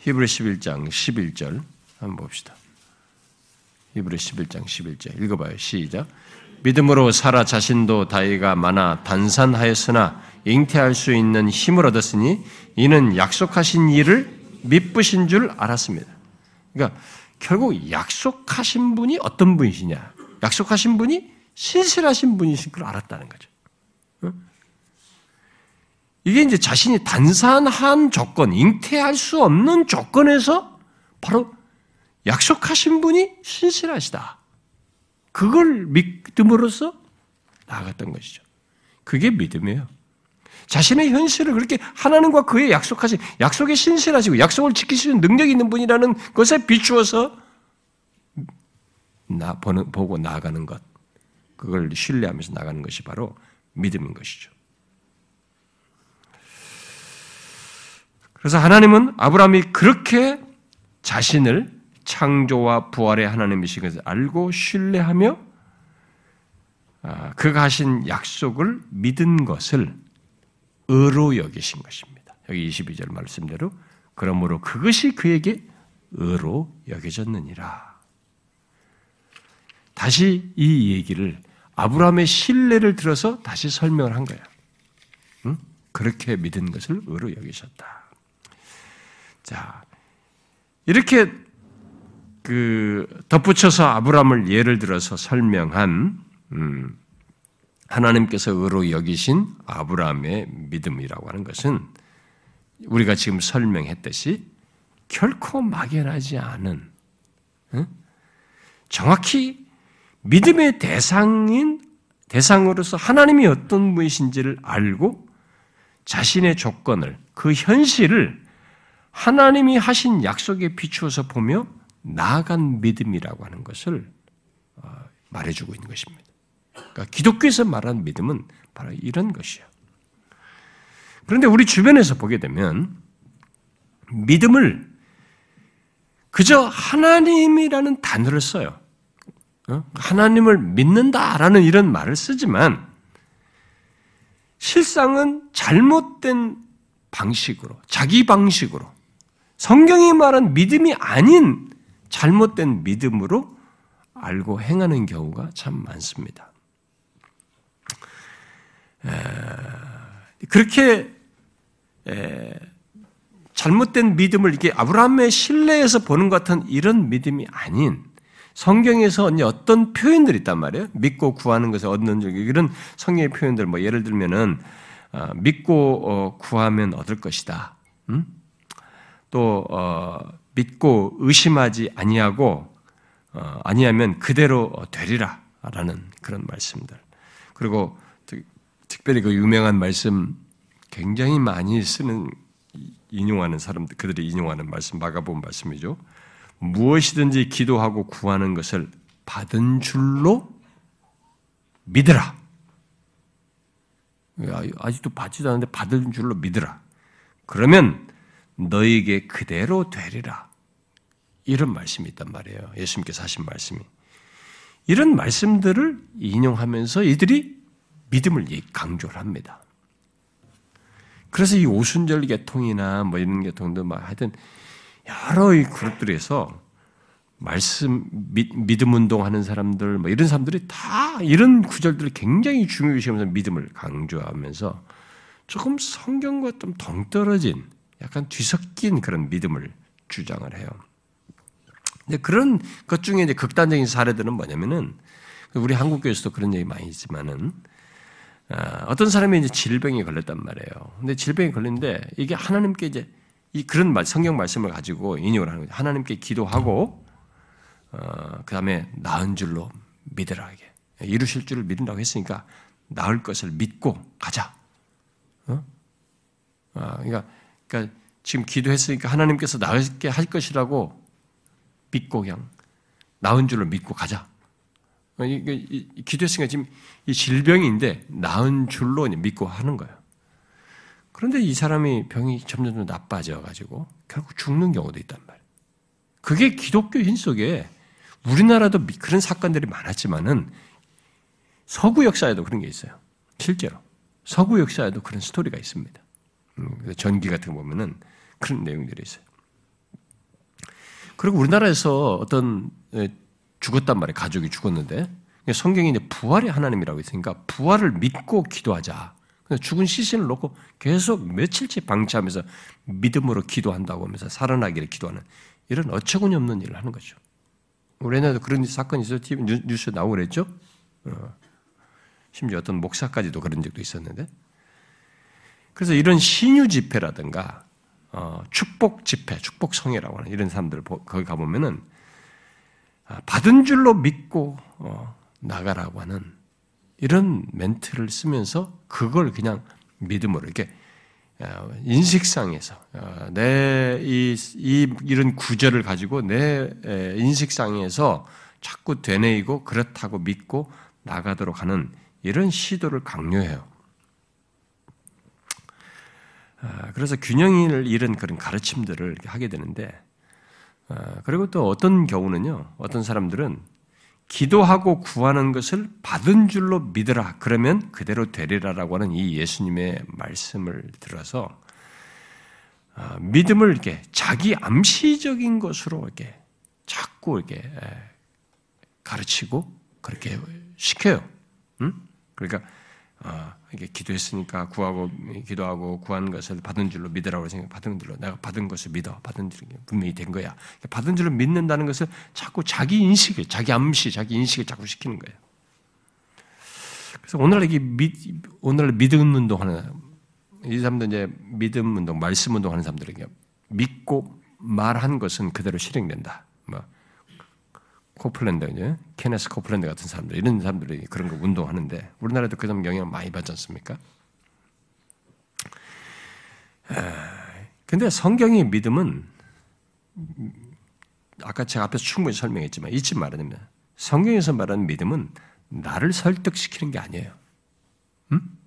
히브리 11장 11절 한번 봅시다. 히브리 11장 11절 읽어봐요. 시작. 믿음으로 사라 자신도 다이가 많아 단산하였으나 잉태할 수 있는 힘을 얻었으니 이는 약속하신 일을 미쁘신 줄 알았습니다. 그러니까 결국 약속하신 분이 어떤 분이시냐? 약속하신 분이 신실하신 분이신 걸 알았다는 거죠. 이게 이제 자신이 단산한 조건, 잉태할 수 없는 조건에서 바로 약속하신 분이 신실하시다. 그걸 믿음으로써 나아갔던 것이죠. 그게 믿음이에요. 자신의 현실을 그렇게 하나님과 그의 약속하신 약속에 신실하시고 약속을 지키시는 능력이 있는 분이라는 것에 비추어서 나 보는, 보고 나아가는 것, 그걸 신뢰하면서 나가는 것이 바로 믿음인 것이죠. 그래서 하나님은 아브라함이 그렇게 자신을 창조와 부활의 하나님이신 것을 알고 신뢰하며 아, 그가 하신 약속을 믿은 것을 의로 여기신 것입니다. 여기 22절 말씀대로 그러므로 그것이 그에게 의로 여겨졌느니라. 다시 이 얘기를 아브라함의 신뢰를 들어서 다시 설명을 한 거야. 응? 그렇게 믿은 것을 의로 여기셨다. 자, 이렇게 그 덧붙여서 아브라함을 예를 들어서 설명한 음, 하나님께서 의로 여기신 아브라함의 믿음이라고 하는 것은 우리가 지금 설명했듯이 결코 막연하지 않은 정확히 믿음의 대상인 대상으로서 하나님이 어떤 분이신지를 알고 자신의 조건을 그 현실을 하나님이 하신 약속에 비추어서 보며 나아간 믿음이라고 하는 것을 어, 말해주고 있는 것입니다. 그러니까 기독교에서 말하는 믿음은 바로 이런 것이에요. 그런데 우리 주변에서 보게 되면 믿음을 그저 하나님이라는 단어를 써요. 어? 하나님을 믿는다라는 이런 말을 쓰지만 실상은 잘못된 방식으로, 자기 방식으로, 성경이 말한 믿음이 아닌 잘못된 믿음으로 알고 행하는 경우가 참 많습니다. 그렇게 잘못된 믿음을 이렇게 아브라함의 신뢰에서 보는 것 같은 이런 믿음이 아닌 성경에서 어떤 표현들이 있단 말이에요. 믿고 구하는 것을 얻는 이런 성경의 표현들, 뭐 예를 들면은 어, 믿고 어, 구하면 얻을 것이다. 음? 또 어, 믿고 의심하지 아니하고 아니하면 그대로 되리라라는 그런 말씀들. 그리고 특별히 그 유명한 말씀 굉장히 많이 쓰는 인용하는 사람들 그들이 인용하는 말씀 마가본 말씀이죠. 무엇이든지 기도하고 구하는 것을 받은 줄로 믿으라. 아직도 받지도 않는데 받은 줄로 믿으라. 그러면 너에게 그대로 되리라. 이런 말씀이 있단 말이에요. 예수님께서 하신 말씀이. 이런 말씀들을 인용하면서 이들이 믿음을 강조를 합니다. 그래서 이 오순절 계통이나 뭐 이런 계통도 막 하여튼 여러 이 그룹들에서 말씀 믿, 믿음 운동하는 사람들 뭐 이런 사람들이 다 이런 구절들을 굉장히 중요시하면서 믿음을 강조하면서 조금 성경과 좀 동떨어진 약간 뒤섞인 그런 믿음을 주장을 해요. 근데 그런 것 중에 이제 극단적인 사례들은 뭐냐면은 우리 한국 교회에서도 그런 얘기 많이 있지만은 아, 어떤 사람이 이제 질병에 걸렸단 말이에요. 근데 질병에 걸렸는데 이게 하나님께 이제 이 그런 말, 성경 말씀을 가지고 인용을 하는 거죠. 하나님께 기도하고 어, 그 다음에 나은 줄로 믿으라 하게 이루실 줄을 믿는다고 했으니까 나을 것을 믿고 가자. 어? 아, 그러니까, 그러니까 지금 기도했으니까 하나님께서 나을게 할 것이라고 믿고 그냥 나은 줄로 믿고 가자. 어, 기도했으니까 지금 이 질병인데 나은 줄로 믿고 하는 거예요. 그런데 이 사람이 병이 점점 더 나빠져 가지고 결국 죽는 경우도 있단 말이에요. 그게 기독교 인 속에 우리나라도 그런 사건들이 많았지만은 서구 역사에도 그런 게 있어요. 실제로 서구 역사에도 그런 스토리가 있습니다. 음, 전기 같은 거 보면은 그런 내용들이 있어요. 그리고 우리나라에서 어떤 죽었단 말이에요. 가족이 죽었는데 성경이 이제 부활의 하나님이라고 있으니까 부활을 믿고 기도하자. 죽은 시신을 놓고 계속 며칠째 방치하면서 믿음으로 기도한다고 하면서 살아나기를 기도하는 이런 어처구니 없는 일을 하는 거죠. 우리나라도 그런 사건이 있어 TV 뉴스에 나오고 그랬죠. 어. 심지어 어떤 목사까지도 그런 적도 있었는데. 그래서 이런 신유 집회라든가 어, 축복 집회, 축복 성회라고 하는 이런 사람들 거기 가 보면은 아, 받은 줄로 믿고 어, 나가라고 하는 이런 멘트를 쓰면서 그걸 그냥 믿음으로 이렇게 어, 인식상에서 어, 내이 이, 이런 구절을 가지고 내 인식상에서 자꾸 되뇌이고 그렇다고 믿고 나가도록 하는 이런 시도를 강요해요. 아, 그래서 균형을 잃은 그런 가르침들을 하게 되는데, 아, 그리고 또 어떤 경우는요, 어떤 사람들은 기도하고 구하는 것을 받은 줄로 믿으라. 그러면 그대로 되리라라고 하는 이 예수님의 말씀을 들어서 아, 믿음을 이렇게 자기 암시적인 것으로 이렇게 자꾸 이렇게 가르치고 그렇게 시켜요. 응? 그러니까 어, 이게 기도했으니까 구하고 기도하고 구한 것을 받은 줄로 믿으라고 생각. 받은 줄로 내가 받은 것을 믿어. 받은 줄 분명히 된 거야. 받은 줄로 믿는다는 것을 자꾸 자기 인식을, 자기 암시, 자기 인식을 자꾸 시키는 거예요. 그래서 오늘 이게 믿, 오늘 믿음 운동하는 이 사람들 이제 믿음 운동, 말씀 운동하는 사람들에게 믿고 말한 것은 그대로 실행된다. 뭐 코플랜드, 이제 케네스 코플랜드 같은 사람들, 이런 사람들이 그런 거 운동하는데 우리나라도 그런 영향을 많이 받지 않습니까? 근데 성경의 믿음은 아까 제가 앞에서 충분히 설명했지만 잊지 말아야 됩니다. 성경에서 말하는 믿음은 나를 설득시키는 게 아니에요. 음?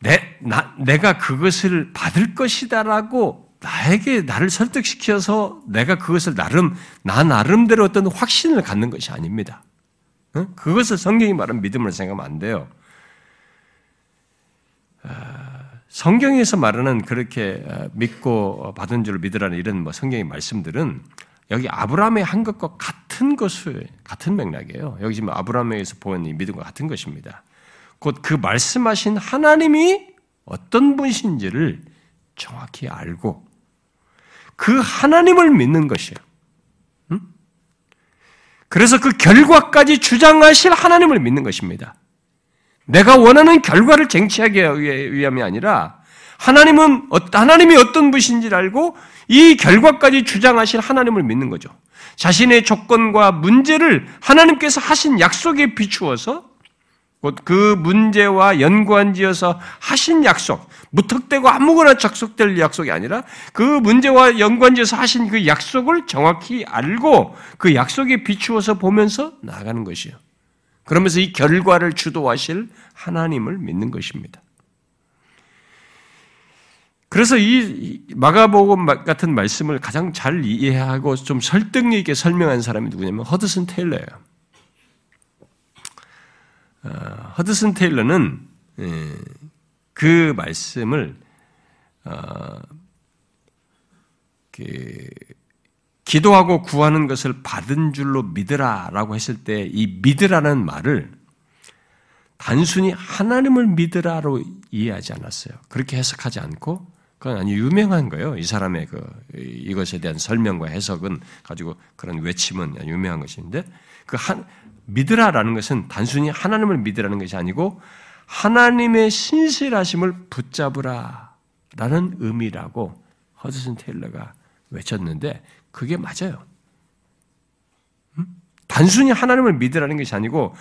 내, 나, 내가 그것을 받을 것이다라고 나에게 나를 설득시켜서 내가 그것을 나름, 나 나름대로 어떤 확신을 갖는 것이 아닙니다. 그것을 성경이 말하는 믿음을 생각하면 안 돼요. 아, 성경에서 말하는 그렇게 아, 믿고 받은 줄 믿으라는 이런 뭐 성경의 말씀들은 여기 아브라함의 한 것과 같은 것을 같은 맥락이에요. 여기 지금 아브라함에서 보는 이 믿음과 같은 것입니다. 곧 그 말씀하신 하나님이 어떤 분이신지를 정확히 알고 그 하나님을 믿는 것이에요. 그래서 그 결과까지 주장하실 하나님을 믿는 것입니다. 내가 원하는 결과를 쟁취하기 위함이 아니라 하나님은 하나님이 어떤 분이신지를 알고 이 결과까지 주장하실 하나님을 믿는 거죠. 자신의 조건과 문제를 하나님께서 하신 약속에 비추어서 그 문제와 연관지어서 하신 약속, 무턱대고 아무거나 작속될 약속이 아니라 그 문제와 연관지어서 하신 그 약속을 정확히 알고 그 약속에 비추어서 보면서 나가는 것이요. 그러면서 이 결과를 주도하실 하나님을 믿는 것입니다. 그래서 이 마가복음 같은 말씀을 가장 잘 이해하고 좀 설득력 있게 설명한 사람이 누구냐면 허드슨 테일러예요. 어, 허드슨 테일러는 예, 그 말씀을 어, 그 기도하고 구하는 것을 받은 줄로 믿으라라고 했을 때 이 믿으라는 말을 단순히 하나님을 믿으라로 이해하지 않았어요. 그렇게 해석하지 않고 그건 아주 유명한 거예요. 이 사람의 그 이것에 대한 설명과 해석은 가지고 그런 외침은 유명한 것인데 그 한, 믿으라라는 것은 단순히 하나님을 믿으라는 것이 아니고 하나님의 신실하심을 붙잡으라라는 의미라고 허드슨 테일러가 외쳤는데 그게 맞아요. 음? 단순히 하나님을 믿으라는 것이 아니고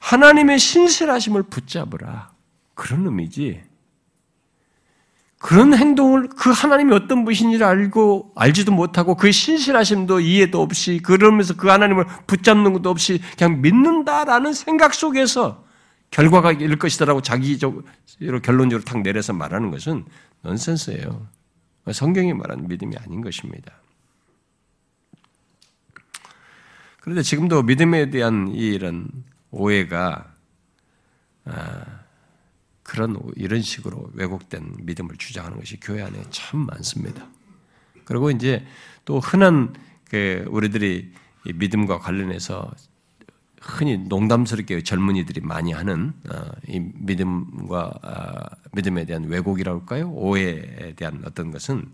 하나님의 신실하심을 붙잡으라 그런 의미지. 그런 행동을 그 하나님이 어떤 분이신지를 알고 알지도 못하고 그 신실하심도 이해도 없이 그러면서 그 하나님을 붙잡는 것도 없이 그냥 믿는다라는 생각 속에서 결과가 일 것이다라고 자기적으로 결론적으로 탁 내려서 말하는 것은 넌센스예요. 성경이 말하는 믿음이 아닌 것입니다. 그런데 지금도 믿음에 대한 이런 오해가 아, 그런 이런 식으로 왜곡된 믿음을 주장하는 것이 교회 안에 참 많습니다. 그리고 이제 또 흔한 그 우리들이 믿음과 관련해서 흔히 농담스럽게 젊은이들이 많이 하는 어, 이 믿음과 아, 믿음에 대한 왜곡이라고 할까요? 오해에 대한 어떤 것은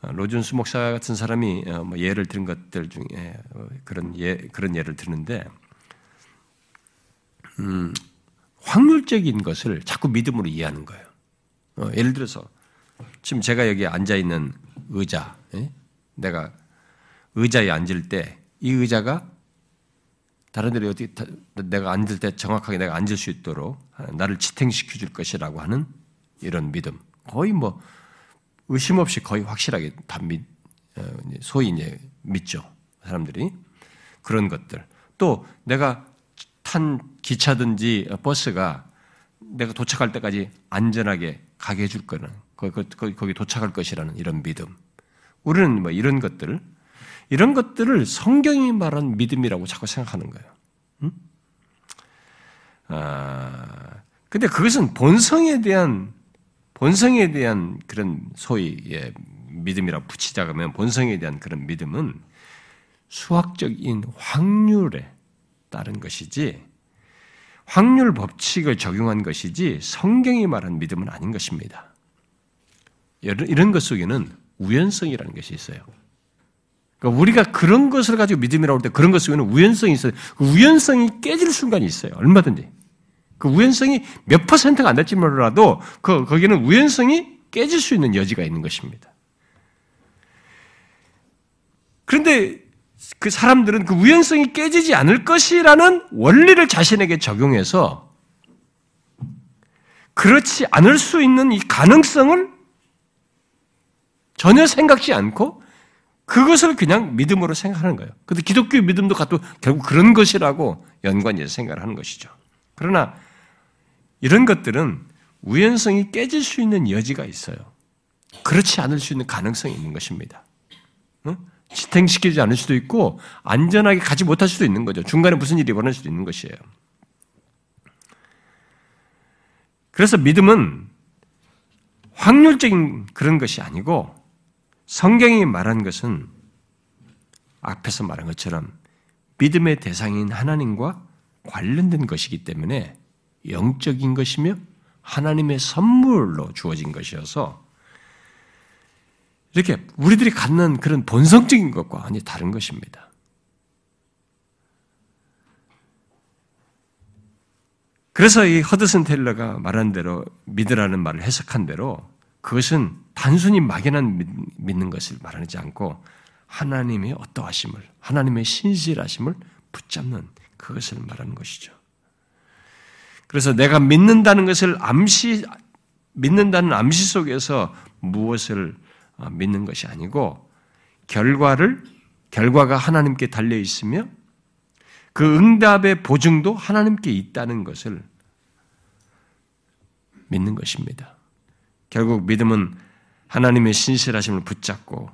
어, 로준수 목사 같은 사람이 어, 뭐 예를 들은 것들 중에 그런 예 그런 예를 드는데 음, 확률적인 것을 자꾸 믿음으로 이해하는 거예요. 어, 예를 들어서 지금 제가 여기 앉아 있는 의자, 예? 내가 의자에 앉을 때 이 의자가 다른 데로 어떻게 내가 앉을 때 정확하게 내가 앉을 수 있도록 나를 지탱시켜 줄 것이라고 하는 이런 믿음. 거의 뭐 의심 없이 거의 확실하게 다 믿, 어, 소위 이제 믿죠. 사람들이. 그런 것들. 또 내가 탄 기차든지 버스가 내가 도착할 때까지 안전하게 가게 해줄 거는 거기, 도착할 것이라는 이런 믿음. 우리는 뭐 이런 것들, 이런 것들을 성경이 말한 믿음이라고 자꾸 생각하는 거예요. 응? 아, 근데 그것은 본성에 대한 본성에 대한 그런 소위 예, 믿음이라고 붙이자면 본성에 대한 그런 믿음은 수학적인 확률에 따른 것이지 확률 법칙을 적용한 것이지 성경이 말한 믿음은 아닌 것입니다. 이런 것 속에는 우연성이라는 것이 있어요. 그러니까 우리가 그런 것을 가지고 믿음이라고 할 때 그런 것 속에는 우연성이 있어요. 그 우연성이 깨질 순간이 있어요. 얼마든지. 그 우연성이 몇 퍼센트가 안 될지 몰라도 그, 거기는 우연성이 깨질 수 있는 여지가 있는 것입니다. 그런데 그 사람들은 그 우연성이 깨지지 않을 것이라는 원리를 자신에게 적용해서 그렇지 않을 수 있는 이 가능성을 전혀 생각지 않고 그것을 그냥 믿음으로 생각하는 거예요. 근데 기독교 믿음도 결국 그런 것이라고 연관해서 생각을 하는 것이죠. 그러나 이런 것들은 우연성이 깨질 수 있는 여지가 있어요. 그렇지 않을 수 있는 가능성이 있는 것입니다. 지탱시키지 않을 수도 있고 안전하게 가지 못할 수도 있는 거죠. 중간에 무슨 일이 벌어질 수도 있는 것이에요. 그래서 믿음은 확률적인 그런 것이 아니고 성경이 말한 것은 앞에서 말한 것처럼 믿음의 대상인 하나님과 관련된 것이기 때문에 영적인 것이며 하나님의 선물로 주어진 것이어서 이렇게 우리들이 갖는 그런 본성적인 것과 완전히 다른 것입니다. 그래서 이 허드슨 테일러가 말한 대로 믿으라는 말을 해석한 대로 그것은 단순히 막연한 믿는 것을 말하지 않고 하나님의 어떠하심을, 하나님의 신실하심을 붙잡는 그것을 말하는 것이죠. 그래서 내가 믿는다는 것을 암시, 믿는다는 암시 속에서 무엇을 어, 믿는 것이 아니고 결과를 결과가 하나님께 달려 있으며 그 응답의 보증도 하나님께 있다는 것을 믿는 것입니다. 결국 믿음은 하나님의 신실하심을 붙잡고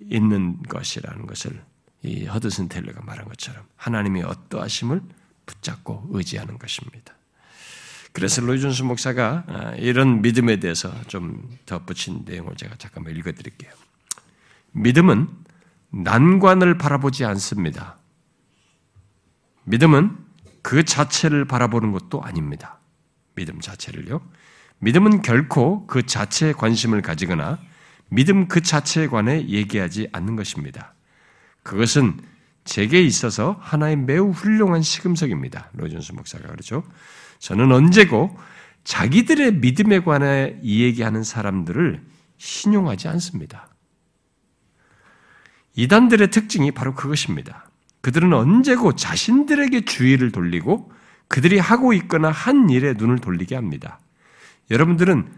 있는 것이라는 것을 이 허드슨 텔러가 말한 것처럼 하나님의 어떠하심을 붙잡고 의지하는 것입니다. 그래서 로이준수 목사가 아, 이런 믿음에 대해서 좀 덧붙인 내용을 제가 잠깐만 읽어드릴게요. 믿음은 난관을 바라보지 않습니다. 믿음은 그 자체를 바라보는 것도 아닙니다. 믿음 자체를요. 믿음은 결코 그 자체에 관심을 가지거나 믿음 그 자체에 관해 얘기하지 않는 것입니다. 그것은 제게 있어서 하나의 매우 훌륭한 시금석입니다. 로이존스 목사가 그렇죠. 저는 언제고 자기들의 믿음에 관해 이야기하는 사람들을 신용하지 않습니다. 이단들의 특징이 바로 그것입니다. 그들은 언제고 자신들에게 주의를 돌리고 그들이 하고 있거나 한 일에 눈을 돌리게 합니다. 여러분들은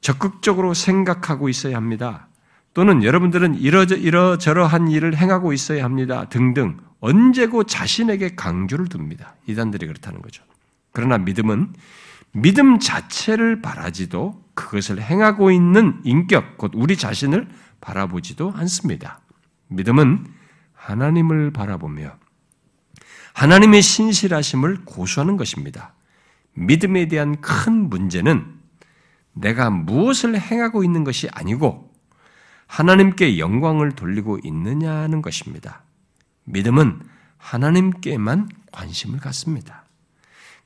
적극적으로 생각하고 있어야 합니다. 또는 여러분들은 이러저, 이러저러한 일을 행하고 있어야 합니다. 등등 언제고 자신에게 강조를 둡니다. 이단들이 그렇다는 거죠. 그러나 믿음은 믿음 자체를 바라지도 그것을 행하고 있는 인격, 곧 우리 자신을 바라보지도 않습니다. 믿음은 하나님을 바라보며 하나님의 신실하심을 고수하는 것입니다. 믿음에 대한 큰 문제는 내가 무엇을 행하고 있는 것이 아니고 하나님께 영광을 돌리고 있느냐는 것입니다. 믿음은 하나님께만 관심을 갖습니다.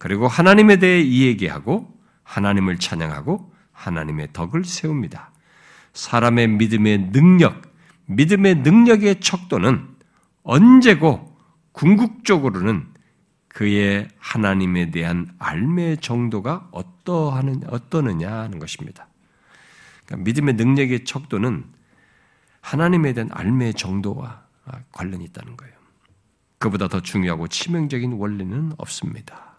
그리고 하나님에 대해 이야기하고 하나님을 찬양하고 하나님의 덕을 세웁니다. 사람의 믿음의 능력, 믿음의 능력의 척도는 언제고 궁극적으로는 그의 하나님에 대한 알매 정도가 어떠하는 어떠느냐 하는 것입니다. 그러니까 믿음의 능력의 척도는 하나님에 대한 알매 정도와 관련이 있다는 거예요. 그보다 더 중요하고 치명적인 원리는 없습니다.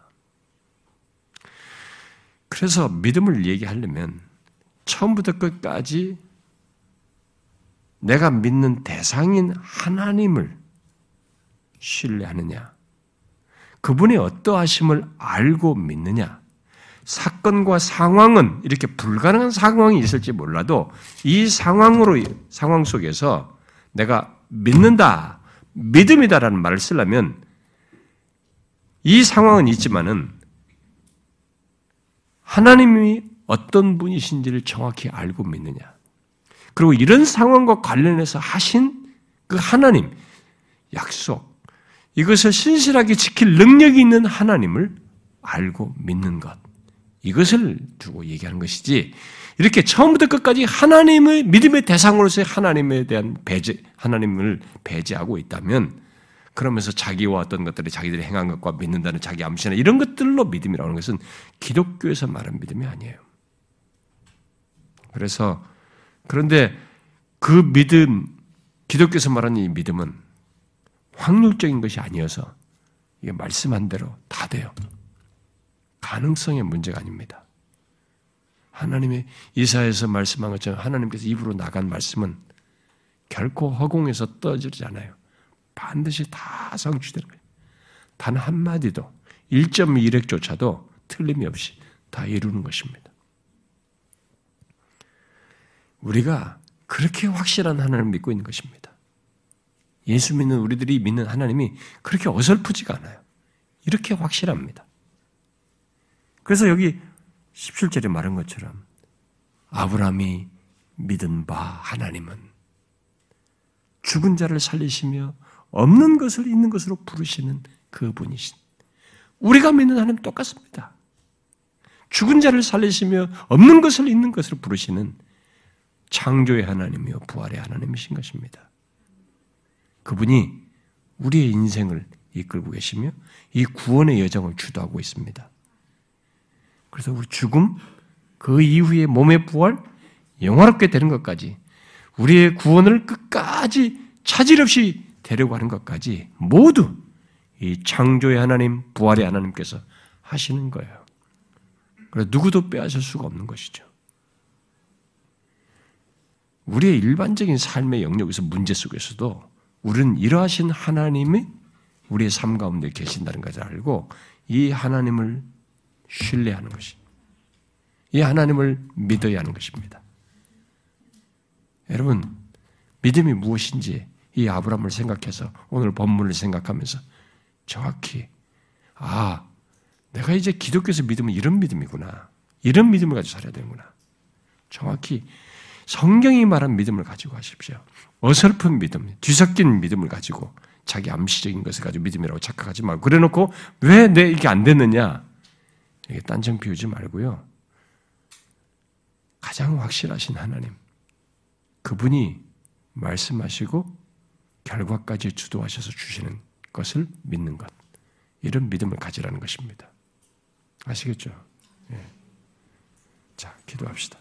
그래서 믿음을 얘기하려면 처음부터 끝까지 내가 믿는 대상인 하나님을 신뢰하느냐, 그분의 어떠하심을 알고 믿느냐, 사건과 상황은 이렇게 불가능한 상황이 있을지 몰라도 이 상황으로, 상황 속에서 내가 믿는다, 믿음이다라는 말을 쓰려면 이 상황은 있지만은 하나님이 어떤 분이신지를 정확히 알고 믿느냐. 그리고 이런 상황과 관련해서 하신 그 하나님, 약속, 이것을 신실하게 지킬 능력이 있는 하나님을 알고 믿는 것. 이것을 두고 얘기하는 것이지, 이렇게 처음부터 끝까지 하나님의 믿음의 대상으로서의 하나님에 대한 배제, 하나님을 배제하고 있다면, 그러면서 자기와 어떤 것들이 자기들이 행한 것과 믿는다는 자기 암시나 이런 것들로 믿음이라는 고하 것은 기독교에서 말하는 믿음이 아니에요. 그래서 그런데 그 믿음, 기독교에서 말하는 이 믿음은 확률적인 것이 아니어서 이게 말씀한 대로 다 돼요. 가능성의 문제가 아닙니다. 하나님의 이사에서 말씀한 것처럼 하나님께서 입으로 나간 말씀은 결코 허공에서 떠지지 않아요. 반드시 다 성취되는 거예요. 단 한마디도 1.1핵조차도 틀림이 없이 다 이루는 것입니다. 우리가 그렇게 확실한 하나님을 믿고 있는 것입니다. 예수 믿는 우리들이 믿는 하나님이 그렇게 어설프지가 않아요. 이렇게 확실합니다. 그래서 여기 17절에 말한 것처럼 아브라함이 믿은 바 하나님은 죽은 자를 살리시며 없는 것을 있는 것으로 부르시는 그분이신 우리가 믿는 하나님 똑같습니다. 죽은 자를 살리시며 없는 것을 있는 것으로 부르시는 창조의 하나님이요 부활의 하나님이신 것입니다. 그분이 우리의 인생을 이끌고 계시며 이 구원의 여정을 주도하고 있습니다. 그래서 우리 죽음, 그 이후에 몸의 부활, 영화롭게 되는 것까지 우리의 구원을 끝까지 차질 없이 데려가는 것까지 모두 이 창조의 하나님, 부활의 하나님께서 하시는 거예요. 그래서 누구도 빼앗을 수가 없는 것이죠. 우리의 일반적인 삶의 영역에서 문제 속에서도 우리는 이러하신 하나님이 우리의 삶 가운데 계신다는 것을 알고 이 하나님을 신뢰하는 것이, 이 하나님을 믿어야 하는 것입니다. 여러분, 믿음이 무엇인지 이 아브라함을 생각해서 오늘 본문을 생각하면서 정확히 아, 내가 이제 기독교에서 믿으면 이런 믿음이구나. 이런 믿음을 가지고 살아야 되는구나. 정확히 성경이 말한 믿음을 가지고 하십시오. 어설픈 믿음, 뒤섞인 믿음을 가지고 자기 암시적인 것을 가지고 믿음이라고 착각하지 말고 그래놓고 왜 내 이게 안 됐느냐 이게 딴청 피우지 말고요. 가장 확실하신 하나님, 그분이 말씀하시고 결과까지 주도하셔서 주시는 것을 믿는 것. 이런 믿음을 가지라는 것입니다. 아시겠죠? 예. 자, 기도합시다.